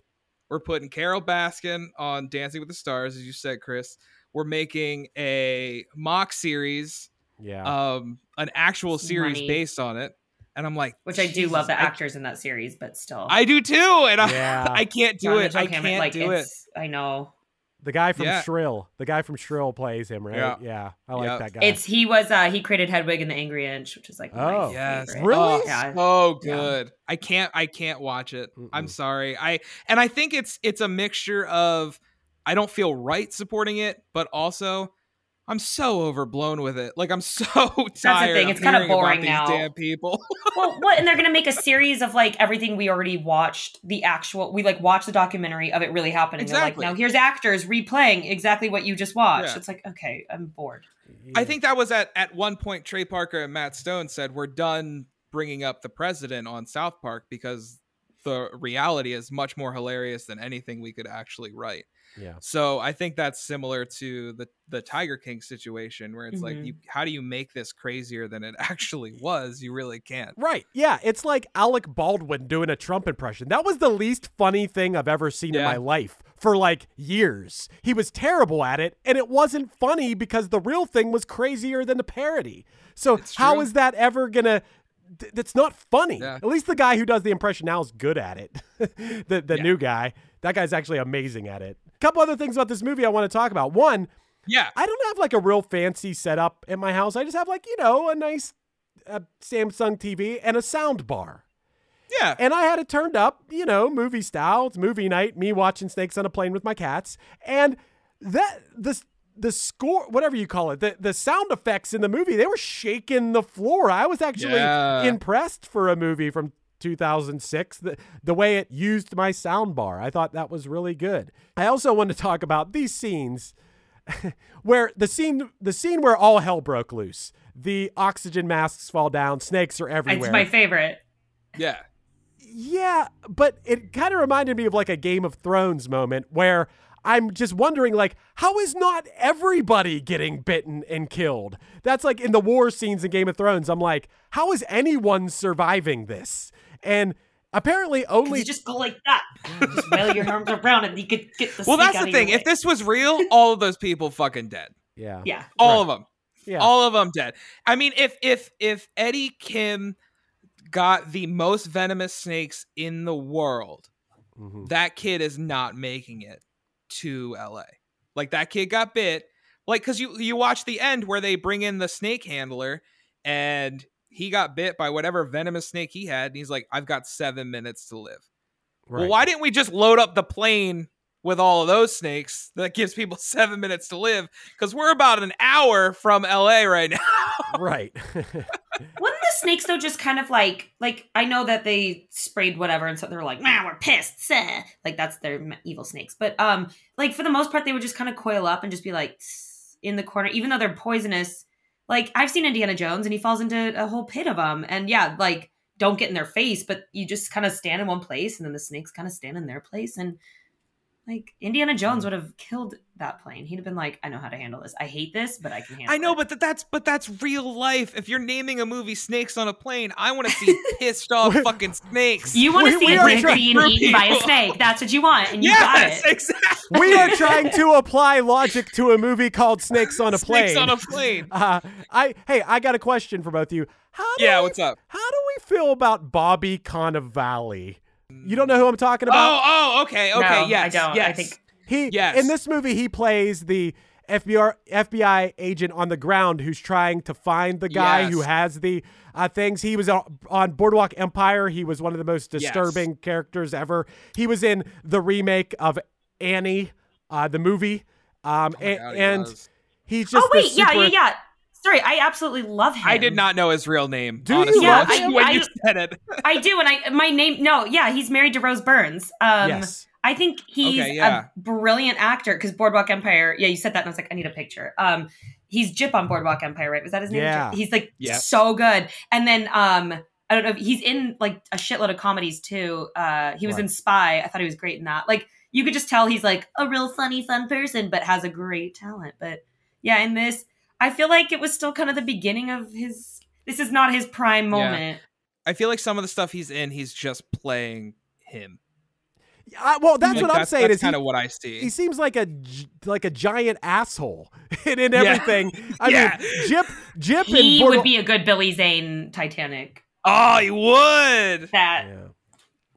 S5: We're putting Carole Baskin on Dancing with the Stars, as you said, Chris. We're making a mock series,
S7: yeah.
S5: um, an actual series
S6: money.
S5: based on it. And I'm like,
S6: Which I do love the
S5: I-
S6: actors in that series, but still,
S5: I do too, and I,
S7: Yeah.
S5: I can't do
S6: John
S5: it. I
S6: Hammond,
S5: can't
S6: like,
S5: do it.
S6: I know.
S7: the guy from
S5: yeah.
S7: Shrill. The guy from Shrill plays him, right?
S5: Yeah.
S7: Yeah. I like
S5: Yeah.
S7: that guy.
S6: It's he was uh he created Hedwig and the Angry Inch, which is like
S7: Oh.
S6: my
S5: Yes.
S6: favorite.
S7: Really?
S5: Oh,
S6: Yeah.
S5: so
S6: Yeah.
S5: good. I can't I can't watch it. I'm sorry. I and I think it's it's a mixture of I don't feel right supporting it, but also I'm so overblown with it. Like I'm so tired.
S6: That's the thing,
S5: of
S6: it's
S5: hearing about
S6: boring
S5: these
S6: now.
S5: Damn people.
S6: well, what? And they're gonna make a series of like everything we already watched. The actual we like watched the documentary of it really happening.
S5: Exactly.
S6: They're like, now here's actors replaying exactly what you just watched.
S5: Yeah.
S6: It's like, okay, I'm bored.
S5: I think that was at at one point Trey Parker and Matt Stone said we're done bringing up the president on South Park because the reality is much more hilarious than anything we could actually write.
S7: Yeah.
S5: So I think that's similar to the the Tiger King situation where it's like
S6: Mhm.
S5: you how do you make this crazier than it actually was? You really can't.
S7: Right. Yeah. It's like Alec Baldwin doing a Trump impression. That was the least funny thing I've ever seen in my life for like years. He was terrible at it, and it wasn't funny because the real thing was crazier than the parody. So
S5: It's
S7: how
S5: true.
S7: is that ever gonna? Th- That's not funny.
S5: Yeah.
S7: At least the guy who does the impression now is good at it. the the
S5: Yeah.
S7: new guy, that guy's actually amazing at it. A couple other things about this movie I want to talk about. One,
S5: Yeah.
S7: I don't have like a real fancy setup in my house. I just have like, you know, a nice uh, Samsung TV and a sound bar.
S5: Yeah.
S7: And I had it turned up, you know, movie style. It's movie night, me watching Snakes on a Plane with my cats. And that the the score, whatever you call it, the, the sound effects in the movie, they were shaking the floor. I was actually
S5: Yeah.
S7: impressed for a movie from 2006, the, the way it used my sound bar. I thought that was really good. I also want to talk about these scenes where the scene the scene where all hell broke loose. The oxygen masks fall down, snakes are everywhere.
S6: It's my favorite.
S5: Yeah.
S7: Yeah, but it kind of reminded me of like a Game of Thrones moment where I'm just wondering, like, how is not everybody getting bitten and killed? That's like in the war scenes in Game of Thrones. I'm like, how is anyone surviving this? And apparently only
S6: you just go like that. just wail your arms around and you could get the
S5: Well, that's
S6: out
S5: the
S6: of
S5: thing. If this was real, all of those people fucking dead.
S7: yeah,
S6: Yeah.
S5: All
S7: Right.
S5: of them.
S7: yeah,
S5: All of them dead. I mean, if if if Eddie Kim got the most venomous snakes in the world,
S7: Mhm.
S5: that kid is not making it to LA. Like that kid got bit. Like cuz you you watch the end where they bring in the snake handler and he got bit by whatever venomous snake he had and he's like I've got 7 minutes to live.
S7: right.
S5: Well, why didn't we just load up the plane with all of those snakes? That gives people 7 minutes to live cuz we're about an hour from LA right now.
S7: right.
S6: Wouldn't the snakes though just kind of like like I know that they sprayed whatever and so they're like, man, we're pissed. seh." Like that's their evil snakes. But um like for the most part they would just kind of coil up and just be like in the corner, even though they're poisonous. Like I've seen Indiana Jones and he falls into a whole pit of them. And yeah, like don't get in their face, but you just kind of stand in one place and then the snakes kind of stand in their place and like Indiana Jones would have killed that plane. He'd have been like, I know how to handle this. I hate this, but I can handle it.
S5: I know,
S6: it.
S5: but that, that's but that's real life. If you're naming a movie "Snakes on a Plane," I want to see pissed off fucking snakes.
S6: You want to see
S7: we
S6: a
S7: are
S6: dick being eaten by a snake. That's what you want, and you
S5: yes,
S6: got it.
S5: exactly.
S7: we are trying to apply logic to a movie called Snakes on a Plane.
S5: Snakes on a plane.
S7: Uh, I hey, I got a question for both of you. How do
S5: Yeah,
S7: we-
S5: what's up?
S7: How do we feel about Bobby Cannavale? You don't know who I'm talking about?
S5: oh, oh, okay, okay,
S6: No,
S5: yes,
S6: I don't.
S5: yes.
S6: I think
S7: he
S5: yes.
S7: in this movie he plays the FBI FBI agent on the ground who's trying to find the guy
S5: Yes.
S7: who has the uh, things. He was on, on Boardwalk Empire. He was one of the most
S5: Yes.
S7: disturbing characters ever. He was in the remake of Annie, uh, the movie. Um,
S5: Oh my
S7: a-
S5: God, he
S7: and he's just
S6: oh wait,
S7: this
S6: yeah, yeah, yeah. Sorry, I absolutely love him.
S5: I did not know his real name.
S7: Do you
S5: honestly,
S6: love
S5: when
S6: him?
S5: you
S6: I-
S5: said it.
S6: I do, and I my name. No, yeah, he's married to Rose Burns. Um,
S7: yes.
S6: I think he's
S5: Okay, yeah.
S6: a brilliant actor because Boardwalk Empire. Yeah, you said that, and I was like, I need a picture. Um, he's Gyp on Boardwalk Empire, right? Was that his name?
S7: Yeah.
S6: He's like
S5: Yes.
S6: so good. And then um, I don't know. He's in like a shitload of comedies too. Uh, he was
S7: Right.
S6: in Spy. I thought he was great in that. Like you could just tell he's like a real funny, fun person, but has a great talent. But yeah, in this, I feel like it was still kind of the beginning of his. This is not his prime
S5: Yeah.
S6: moment.
S5: I feel like some of the stuff he's in, he's just playing him.
S7: I, well, that's
S5: Like,
S7: what I'm saying.
S5: That's
S7: is
S5: kind of what I see.
S7: he seems like a like a giant asshole in, in
S5: Yeah.
S7: everything. I
S5: Yeah.
S7: mean, Gyp Gyp
S6: He
S7: and
S6: would
S7: Boardwalk-
S6: be a good Billy Zane Titanic.
S5: oh, he would.
S6: That
S7: Yeah.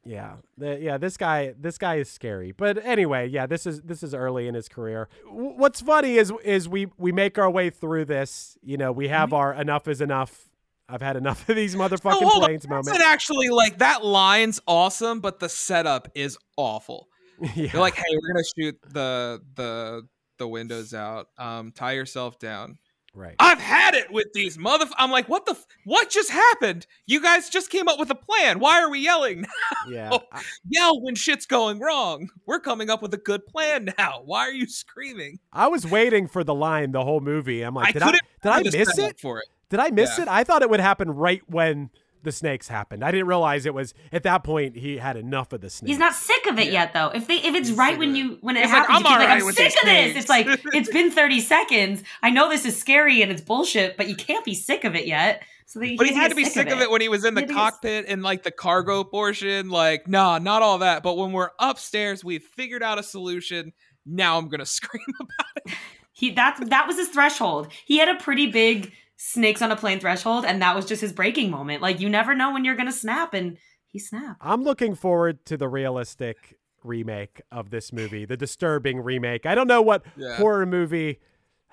S7: Yeah. The- yeah, this guy this guy is scary. But anyway, yeah, this is this is early in his career. W- What's funny is is we we make our way through this, you know, we have our enough is enough. I've had enough of these motherfucking
S5: Oh, hold on.
S7: planes
S5: That's
S7: moments.
S5: actually like that line's awesome, but the setup is awful.
S7: yeah.
S5: They're like, "Hey, we're gonna shoot the the the windows out. Um, tie yourself down."
S7: Right.
S5: I've had it with these mother. I'm like, what the? F- what just happened? You guys just came up with a plan. Why are we yelling?
S7: Yeah.
S5: Oh.
S7: I,
S5: Yell when shit's going wrong. We're coming up with a good plan now. Why are you screaming?
S7: I was waiting for the line the whole movie. I'm like,
S5: I
S7: did I did I miss it?
S5: for it?
S7: Did I miss
S5: Yeah.
S7: it? I thought it would happen right when the snakes happened. I didn't realize it was at that point he had enough of the snakes.
S6: he's not sick of it
S5: Yeah.
S6: yet, though. If they if it's
S5: He's
S6: right when you when it
S5: He's like,
S6: happens,
S5: "I'm
S6: you like, I'm
S5: with
S6: sick
S5: these
S6: of this. It's like it's been 30 seconds. I know this is scary and it's bullshit, but you can't be sick of it yet. So they,
S5: But he had to be sick of it when he was in the
S6: He had to get s-
S5: cockpit and like the cargo portion. Like, nah, not all that. But when we're upstairs, we've figured out a solution. Now I'm gonna scream about it.
S6: He that that was his threshold. He had a pretty big snakes on a plane threshold, and that was just his breaking moment. Like you never know when you're gonna snap, and he snapped.
S7: I'm looking forward to the realistic remake of this movie, the disturbing remake. I don't know what
S5: Yeah.
S7: horror movie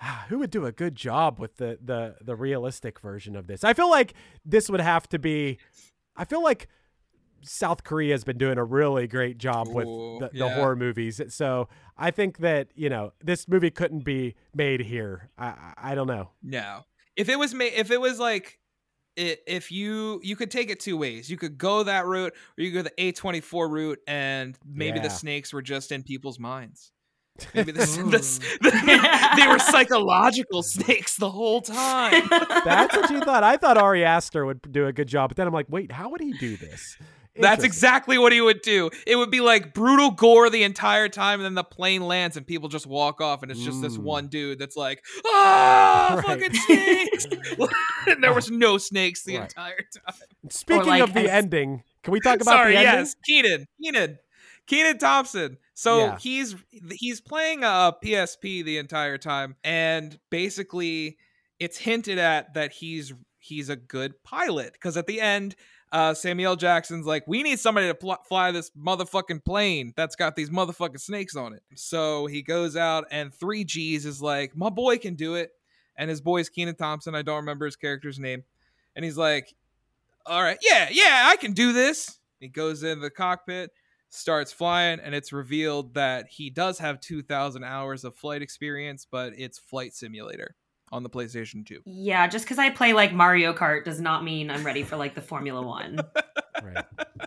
S7: ah, who would do a good job with the the the realistic version of this. I feel like this would have to be I feel like South Korea has been doing a really great job with
S5: Ooh,
S7: the, the
S5: yeah.
S7: horror movies. So I think that, you know, this movie couldn't be made here. I I, I don't know.
S5: No. If it was made, if it was like, i if you you could take it two ways, you could go that route, or you could go the A twenty four route, and maybe
S7: Yeah.
S5: the snakes were just in people's minds. Maybe this,
S6: Ooh.
S5: this they were psychological snakes the whole time.
S7: That's what you thought. I thought Ari Aster would do a good job, but then I'm like, wait, how would he do this?
S5: That's exactly what he would do. It would be like brutal gore the entire time, and then the plane lands and people just walk off, and it's just this
S7: Mm.
S5: one dude that's like, ah,
S7: Right.
S5: fucking snakes. and there was no snakes the
S7: Right.
S5: entire time.
S7: Speaking
S6: like
S7: of the ending, can we talk about
S5: Sorry,
S7: the ending?
S5: yes, Kenan, Kenan, Kenan Thompson. So
S7: Yeah.
S5: he's he's playing a PSP the entire time, and basically, it's hinted at that he's he's a good pilot because at the end. Uh, Samuel Jackson's like, we need somebody to pl- fly this motherfucking plane that's got these motherfucking snakes on it. So he goes out, and 3Gs is like, my boy can do it. And his boy is Kenan Thompson. I don't remember his character's name. And he's like, all right, yeah, yeah, I can do this. He goes in the cockpit, starts flying, and it's revealed that he does have 2,000 hours of flight experience, but it's Flight Simulator on the PlayStation 2.
S6: yeah, just because I play like Mario Kart does not mean I'm ready for like the Formula One.
S7: Right.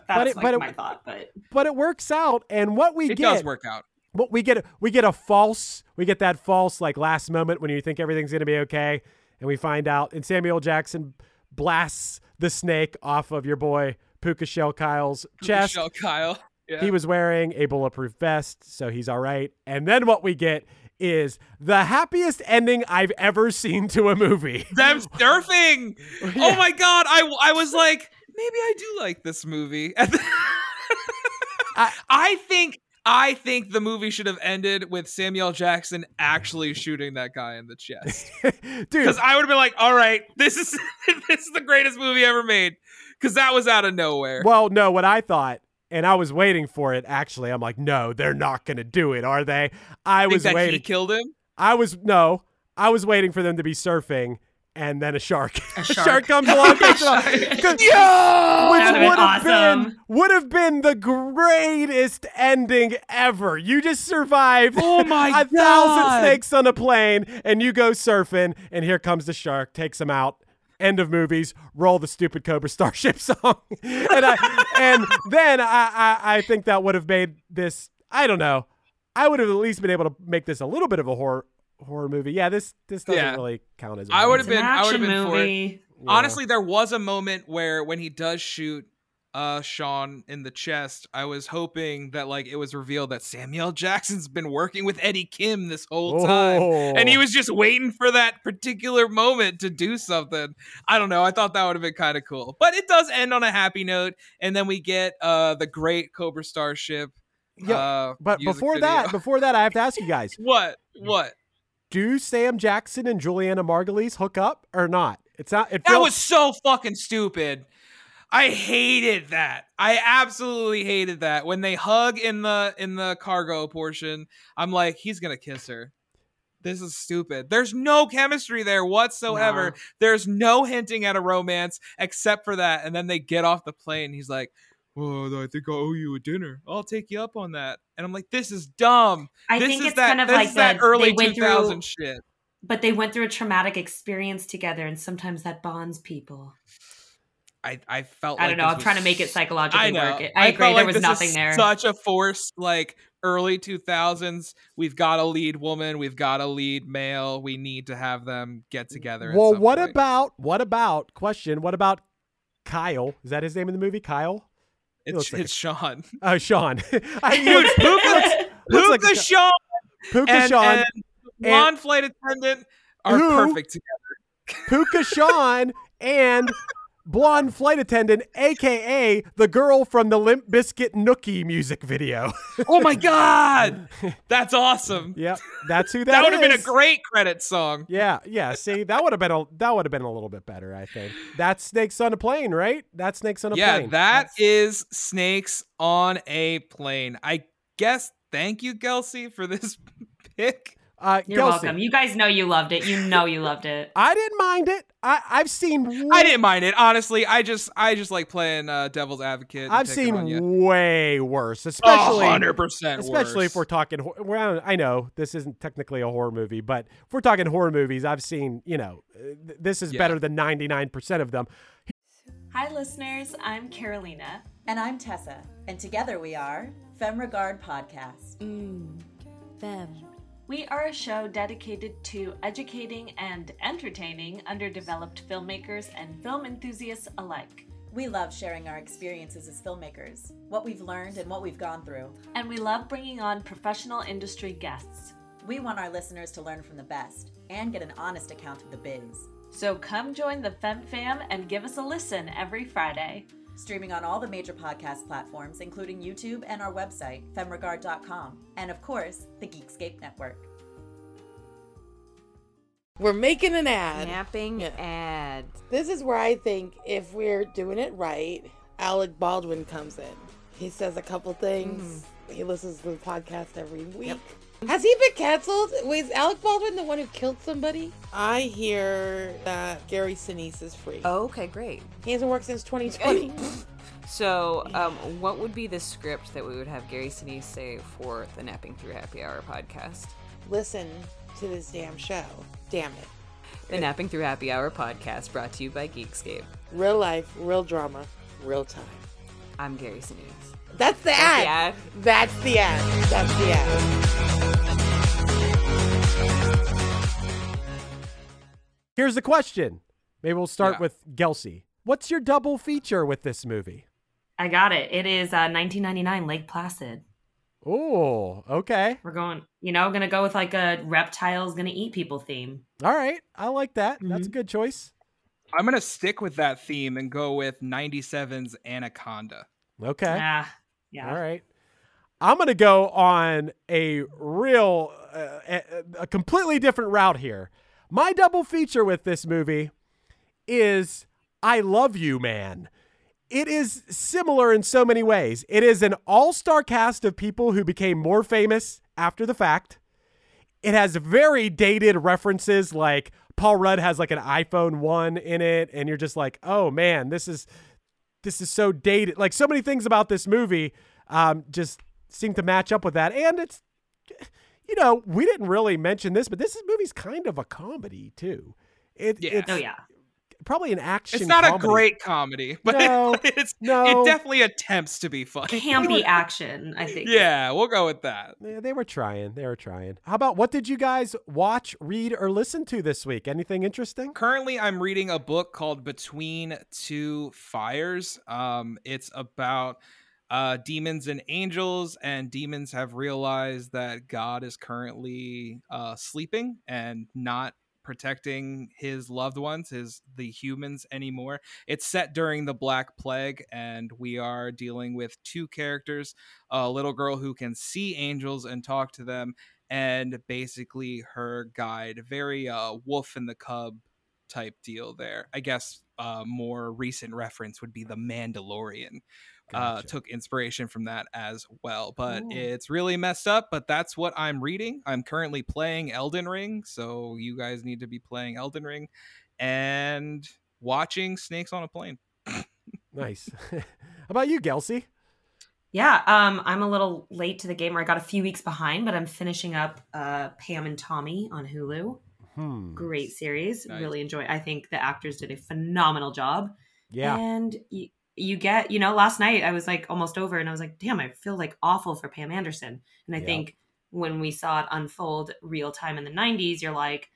S6: That's
S7: it-
S6: like
S7: but it-
S6: my thought, but
S7: But it works out, and what we
S5: It
S7: get,
S5: does work out.
S7: what we get, we get a false, we get that false like last moment when you think everything's gonna be okay, and we find out, and Samuel Jackson blasts the snake off of your boy Puka Shell Kyle's chest.
S5: Michelle Kyle. Yeah.
S7: He was wearing a bulletproof vest, so he's all right. And then what we get is the happiest ending I've ever seen to a movie.
S5: them surfing.
S7: Yeah.
S5: Oh my god, I I was like, maybe I do like this movie.
S7: I-
S5: I think I think the movie should have ended with Samuel Jackson actually shooting that guy in the chest.
S7: Dude,
S5: Because I would have been like, all right, this is this is the greatest movie ever made. Because that was out of nowhere.
S7: well, no, what I thought, and I was waiting for it actually. I'm like, no, they're not going to do it, are they? I
S5: I think
S7: was
S5: that he
S7: waiting.
S5: killed him.
S7: I was, no, I was waiting for them to be surfing. and then a shark.
S6: A
S7: A
S6: shark.
S7: shark comes along, takes it off. 'Cause-
S5: Yo!
S7: which
S6: would've
S7: would
S6: been
S7: have been would have been the greatest ending ever. You just survived
S5: Oh my
S7: a thousand snakes on a plane, and you go surfing, and here comes the shark, takes him out. End of movies. Roll the stupid Cobra Starship song, and I, and then I, I I think that would have made this. I don't know. I would have at least been able to make this a little bit of a horror horror movie. Yeah, this this doesn't
S5: Yeah.
S7: really count as. a
S5: I would have been- I would've
S6: action
S5: been for it.
S6: movie.
S7: Yeah.
S5: Honestly, there was a moment where when he does shoot uh Sean in the chest, I was hoping that like it was revealed that Samuel Jackson's been working with Eddie Kim this whole time. And he
S7: Oh.
S5: was just waiting for that particular moment to do something. I don't know. I thought that would have been kind of cool. But it does end on a happy note. And then we get uh the great Cobra Starship.
S7: Yeah,
S5: uh,
S7: But before
S5: video.
S7: that, before that, I have to ask you guys:
S5: what? What?
S7: Do Sam Jackson and Julianna Margulies hook up or not? It's not. It
S5: That
S7: feels,
S5: was so fucking stupid. I hated that. I absolutely hated that. When they hug in the in the cargo portion, I'm like, he's gonna kiss her. This is stupid. There's no chemistry there whatsoever.
S6: No.
S5: There's no hinting at a romance except for that. And then they get off the plane. He's like, Well, I think I owe you a dinner. I'll take you up on that. And I'm like, this is dumb.
S6: I
S5: this
S6: think
S5: is
S6: it's
S5: that,
S6: kind of like
S5: is that
S6: the-
S5: early
S6: they
S5: 2000
S6: through,
S5: shit.
S6: but they went through a traumatic experience together, and sometimes that bonds people.
S5: I, I felt
S6: I don't know. I'm
S5: was
S6: trying to make it psychologically
S5: I know.
S6: work. I, agree.
S5: felt
S6: there
S5: like
S6: was
S5: this
S6: nothing
S5: is
S6: there.
S5: Such a forced, like early 2000s. We've got a lead woman. We've got a lead male. We need to have them get mm. together. at
S7: Well,
S5: some
S7: what
S5: point.
S7: about what about question? What about Kyle? Is that his name in the movie? Kyle?
S5: it's,
S7: like
S5: it's Sean?
S7: Oh, Sean. I, he
S5: Dude,
S7: looks-
S5: Puka,
S7: looks like
S5: Puka
S7: a-
S5: Sean
S7: Puka
S5: and,
S7: Sean.
S5: and blonde flight attendant are
S7: Who?
S5: perfect together.
S7: Puka Sean and blonde flight attendant, aka the girl from the Limp Bizkit Nookie music video.
S5: Oh my god, that's awesome.
S7: yep, that's who
S5: that
S7: that
S5: would have been a great credit song.
S7: Yeah, yeah. See, that would have been a that would have been a little bit better, I think. That's Snakes on a Plane, right? That's Snakes on a
S5: yeah,
S7: Plane.
S5: that
S7: That's-
S5: is snakes on a plane. I guess. Thank you, Kelsey, for this pick.
S7: Uh,
S6: You're
S7: Kelsey,
S6: welcome. You guys know you loved it. You know you loved it.
S7: I didn't mind it. I I've seen
S5: I didn't mind it, honestly. I just, I just like playing uh, devil's advocate.
S7: I've
S5: picking on you.
S7: seen way worse, especially
S5: hundred percent, worse.
S7: especially if we're talking. hor- Well, I know this isn't technically a horror movie, but if we're talking horror movies, I've seen. You know, uh, this is
S5: Yeah.
S7: better than ninety nine percent of them.
S1: Hi, listeners. I'm Carolina.
S2: And I'm Tessa, and together we are Femme Regard Podcast.
S1: We are a show dedicated to educating and entertaining underdeveloped filmmakers and film enthusiasts alike.
S2: We love sharing our experiences as filmmakers, what we've learned and what we've gone through.
S1: And we love bringing on professional industry guests.
S2: We want our listeners to learn from the best and get an honest account of the biz.
S1: So come join the Fem Fam and give us a listen every Friday.
S2: Streaming on all the major podcast platforms, including YouTube and our website, femregard.com, and of course, the Geekscape Network.
S3: We're making an ad.
S4: Napping
S3: Yeah.
S4: ad.
S3: This is where I think if we're doing it right, Alec Baldwin comes in. He says a couple things. Mm-hmm. He listens to the podcast every week. Has he been canceled? Was Alec Baldwin the one who killed somebody? I hear that Gary Sinise is free.
S4: Oh, okay, great.
S3: He hasn't worked since 2020.
S4: So, um, what would be the script that we would have Gary Sinise say for the Napping Through Happy Hour podcast?
S3: Listen to this damn show. Damn it.
S4: The Napping Through Happy Hour podcast brought to you by Geekscape.
S3: Real life, real drama, real time.
S4: I'm Gary Sinise.
S3: That's the
S4: That's the
S3: ad.
S4: ad.
S3: That's the ad. That's the ad.
S7: Here's the question. Maybe we'll start
S5: Yeah.
S7: with Kelsey. What's your double feature with this movie?
S6: I got it. It is uh, 1999 Lake Placid.
S7: Oh, okay.
S6: We're going, you know, gonna go with like a reptiles gonna eat people theme.
S7: All right. I like that. That's a
S6: Mm-hmm.
S7: good choice.
S5: I'm gonna stick with that theme and go with 97's Anaconda.
S7: Okay.
S6: Yeah, yeah.
S7: All right. I'm going to go on a real, uh, a, a completely different route here. My double feature with this movie is I Love You Man. It is similar in so many ways. It is an all star cast of people who became more famous after the fact. it has very dated references like Paul Rudd has like an iPhone 1 in it and you're just like, "Oh man, this is this is so dated." Like so many things about this movie um just seem to match up with that and it's you know, we didn't really mention this, but this movie's kind of a comedy too. It,
S5: Yeah.
S7: It's
S6: Oh yeah.
S7: Probably an action
S5: It's not
S7: comedy.
S5: a great comedy, but
S7: No,
S5: it's
S7: no.
S5: it definitely attempts to be funny.
S6: Campy action, I think.
S5: Yeah, we'll go with that.
S7: Yeah, they were trying. They were trying. How about what did you guys watch, read, or listen to this week? Anything interesting?
S5: Currently, I'm reading a book called Between Two Fires. Um, it's about uh, demons and angels, and demons have realized that God is currently uh, sleeping and not protecting his loved ones, his the humans anymore. It's set during the Black Plague, and we are dealing with two characters: a little girl who can see angels and talk to them, and basically her guide. Very uh, Wolf and the Cub type deal there. I guess uh, more recent reference would be the Mandalorian. Uh, took inspiration from that as well, but
S6: Ooh.
S5: it's really messed up. But that's what I'm reading. I'm currently playing Elden Ring, so you guys need to be playing Elden Ring and watching Snakes on a Plane.
S7: Nice. How about you, Kelsey?
S6: Yeah, um, I'm a little late to the game, or I got a few weeks behind, but I'm finishing up uh, Pam and Tommy on Hulu.
S7: Hmm.
S6: Great series,
S5: Nice.
S6: really enjoy. I think the actors did a phenomenal job.
S7: Yeah.
S6: and you, you get, you know, last night I was like almost over, and I was like, damn, I feel like awful for Pam Anderson. And I
S7: Yep.
S6: think when we saw it unfold real time in the '90s, you're like.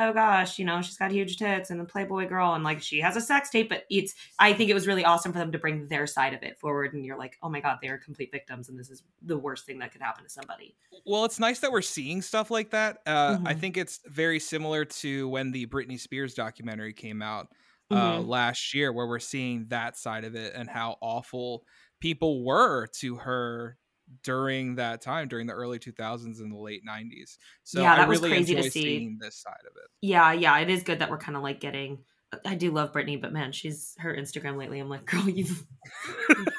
S6: Oh gosh, you know she's got huge tits and the Playboy girl, and like she has a sex tape. But it's, I think it was really awesome for them to bring their side of it forward. And you're like, oh my god, they are complete victims, and this is the worst thing that could happen to somebody.
S5: Well, it's nice that we're seeing stuff like that. Uh, I
S6: Mhm.
S5: think it's very similar to when the Britney Spears documentary came out uh,
S6: Mhm.
S5: last year, where we're seeing that side of it and how awful people were to her during that time, during the early 2000s and the late 90s. So
S6: Yeah,
S5: I
S6: that was
S5: really
S6: crazy to see.
S5: seeing this side of it.
S6: Yeah, yeah, it is good that we're kind of like getting. I do love Britney, but man, she's her Instagram lately. I'm like, girl, you've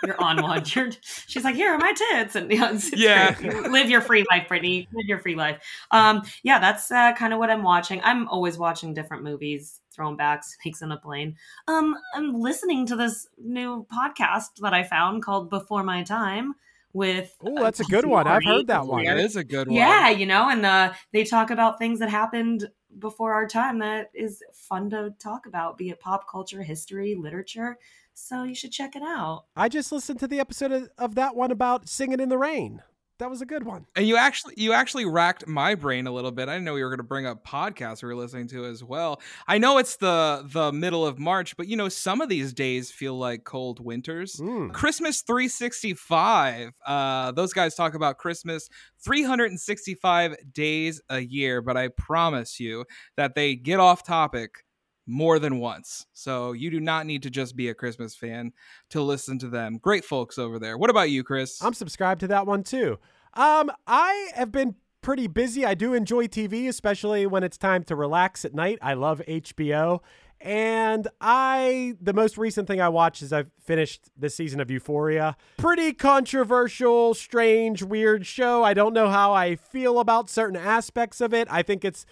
S6: you're on one. You're, she's like, here are my tits, and yeah, it's, it's
S5: Yeah.
S6: You live your free life, Britney. Live your free life. Um, yeah, that's uh, kind of what I'm watching. I'm always watching different movies, throwing back snakes on a plane. Um, I'm listening to this new podcast that I found called Before My Time with.
S7: Oh,
S6: uh,
S7: that's a good
S6: Kelsey
S7: one. I've heard that one.
S5: That is a good one.
S6: Yeah, you know, and uh, they talk about things that happened before our time that is fun to talk about, be it pop culture, history, literature. So you should check it out.
S7: I just listened to the episode of, of that one about singing in the rain. That was a good one.
S5: And you actually you actually racked my brain a little bit. I didn't know we were going to bring up podcasts we were listening to as well. I know it's the the middle of March, but you know some of these days feel like cold winters.
S7: Mm.
S5: Christmas 365. Uh, those guys talk about Christmas 365 days a year, but I promise you that they get off topic more than once. So you do not need to just be a Christmas fan to listen to them. Great folks over there. What about you, Chris?
S7: I'm subscribed to that one too. Um, I have been pretty busy. I do enjoy TV, especially when it's time to relax at night. I love HBO. And I, the most recent thing I watched is I've finished this season of Euphoria. Pretty controversial, strange, weird show. I don't know how I feel about certain aspects of it. I think it's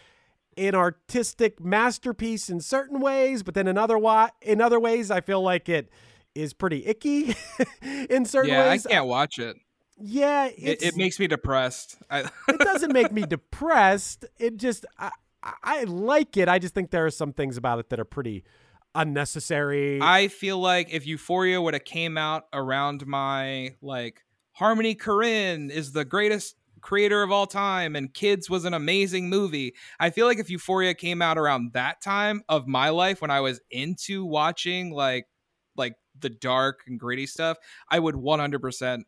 S7: an artistic masterpiece in certain ways, but then in other wa- in other ways, I feel like it is pretty icky in certain
S5: yeah,
S7: ways.
S5: I can't watch it.
S7: Yeah,
S5: It, it makes me depressed. I,
S7: it doesn't make me depressed. It just I, I- I like it. I just think there are some things about it that are pretty unnecessary.
S5: I feel like if Euphoria would have came out around my like Harmony Korine is the greatest creator of all time and Kids was an amazing movie. I feel like if Euphoria came out around that time of my life when I was into watching like like the dark and gritty stuff, I would 100%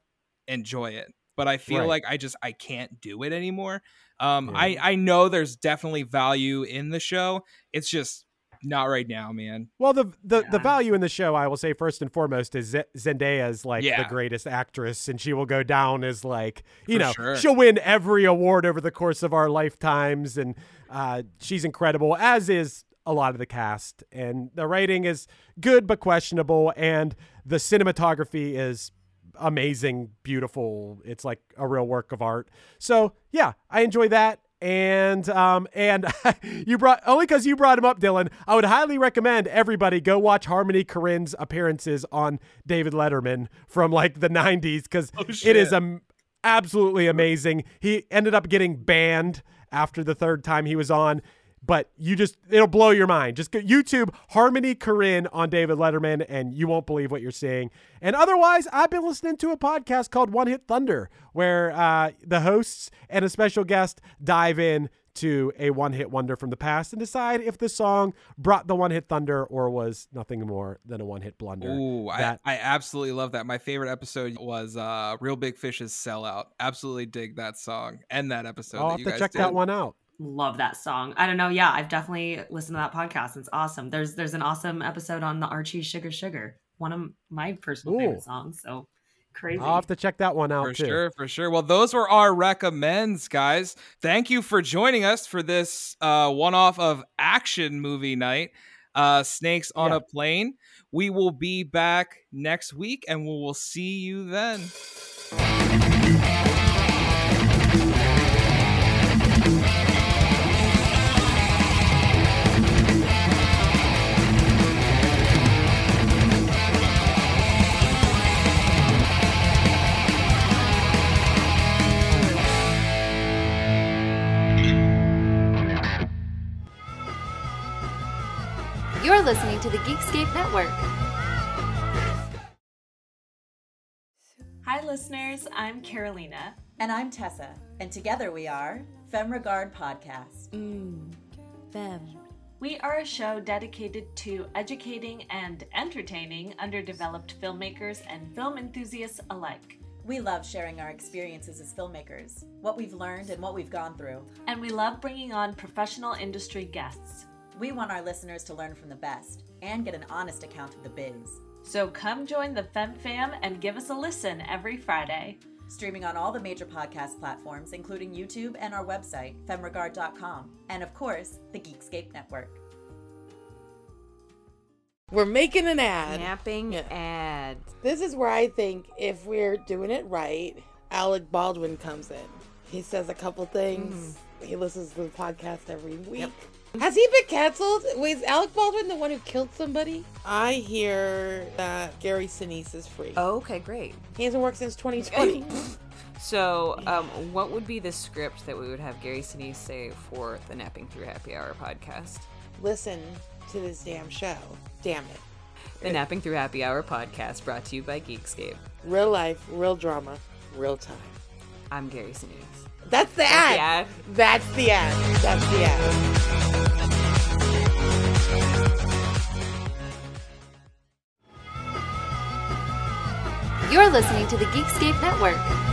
S5: enjoy it. But I feel
S7: Right.
S5: like I just I can't do it anymore. Um
S7: Yeah.
S5: I I know there's definitely value in the show. It's just not right now, man.
S7: well, the the, the value in the show, I will say first and foremost, is Z- Zendaya is like
S5: Yeah.
S7: the greatest actress, and she will go down as like you
S5: For
S7: know
S5: sure.
S7: she'll win every award over the course of our lifetimes, and uh, she's incredible, as is a lot of the cast, and the writing is good but questionable, and the cinematography is amazing, beautiful. It's like a real work of art. So yeah, I enjoy that. And um and you brought only because you brought him up, Dylan. I would highly recommend everybody go watch Harmony Korine's appearances on David Letterman from like the '90s because
S5: Oh,
S7: it is um, absolutely amazing. He ended up getting banned after the third time he was on. But you just, it'll blow your mind. Just go YouTube Harmony Korine on David Letterman, and you won't believe what you're seeing. And otherwise, I've been listening to a podcast called One Hit Thunder, where uh, the hosts and a special guest dive in to a one hit wonder from the past and decide if the song brought the one hit thunder or was nothing more than a one hit blunder.
S5: Ooh,
S7: That-
S5: I, I absolutely love that. My favorite episode was uh Reel Big Fish's Sellout. Absolutely dig that song and that episode.
S7: I'll
S5: that
S7: have
S5: you
S7: to check
S5: did.
S7: that one out.
S6: Love that song. I don't know. Yeah, I've definitely listened to that podcast. It's awesome. There's there's an awesome episode on the Archie Sugar Sugar, one of my personal
S7: Ooh.
S6: favorite songs. So crazy.
S7: I'll have to check that one out
S5: For
S7: too.
S5: sure, for sure. Well, those were our recommends, guys. Thank you for joining us for this uh, one-off of action movie night. Uh, Snakes on
S7: Yeah.
S5: a plane. We will be back next week, and we will see you then.
S8: You're listening to the Geekscape Network.
S1: Hi, listeners. I'm Carolina.
S2: And I'm Tessa, and together we are FemRegard Podcast.
S8: Mmm, fem.
S1: We are a show dedicated to educating and entertaining underdeveloped filmmakers and film enthusiasts alike.
S2: We love sharing our experiences as filmmakers, what we've learned and what we've gone through.
S1: And we love bringing on professional industry guests.
S2: We want our listeners to learn from the best and get an honest account of the biz.
S1: So come join the Fem Fam and give us a listen every Friday.
S2: Streaming on all the major podcast platforms, including YouTube and our website, femregard.com, and of course, the Geekscape Network.
S3: We're making an ad.
S4: Napping
S3: Yeah.
S4: ad.
S3: This is where I think if we're doing it right, Alec Baldwin comes in. He says a couple things. Mm. He listens to the podcast every week. Has he been canceled? Was Alec Baldwin the one who killed somebody? I hear that Gary Sinise is free.
S4: Oh, okay, great.
S3: He hasn't worked since 2020.
S4: So, um, what would be the script that we would have Gary Sinise say for the Napping Through Happy Hour podcast?
S3: Listen to this damn show. Damn it.
S4: The Napping Through Happy Hour podcast brought to you by Geekscape.
S3: Real life, real drama, real time.
S4: I'm Gary Sinise.
S3: That's the
S4: That's the ad.
S3: That's the ad. That's the ad.
S8: You're listening to the Geekscape Network.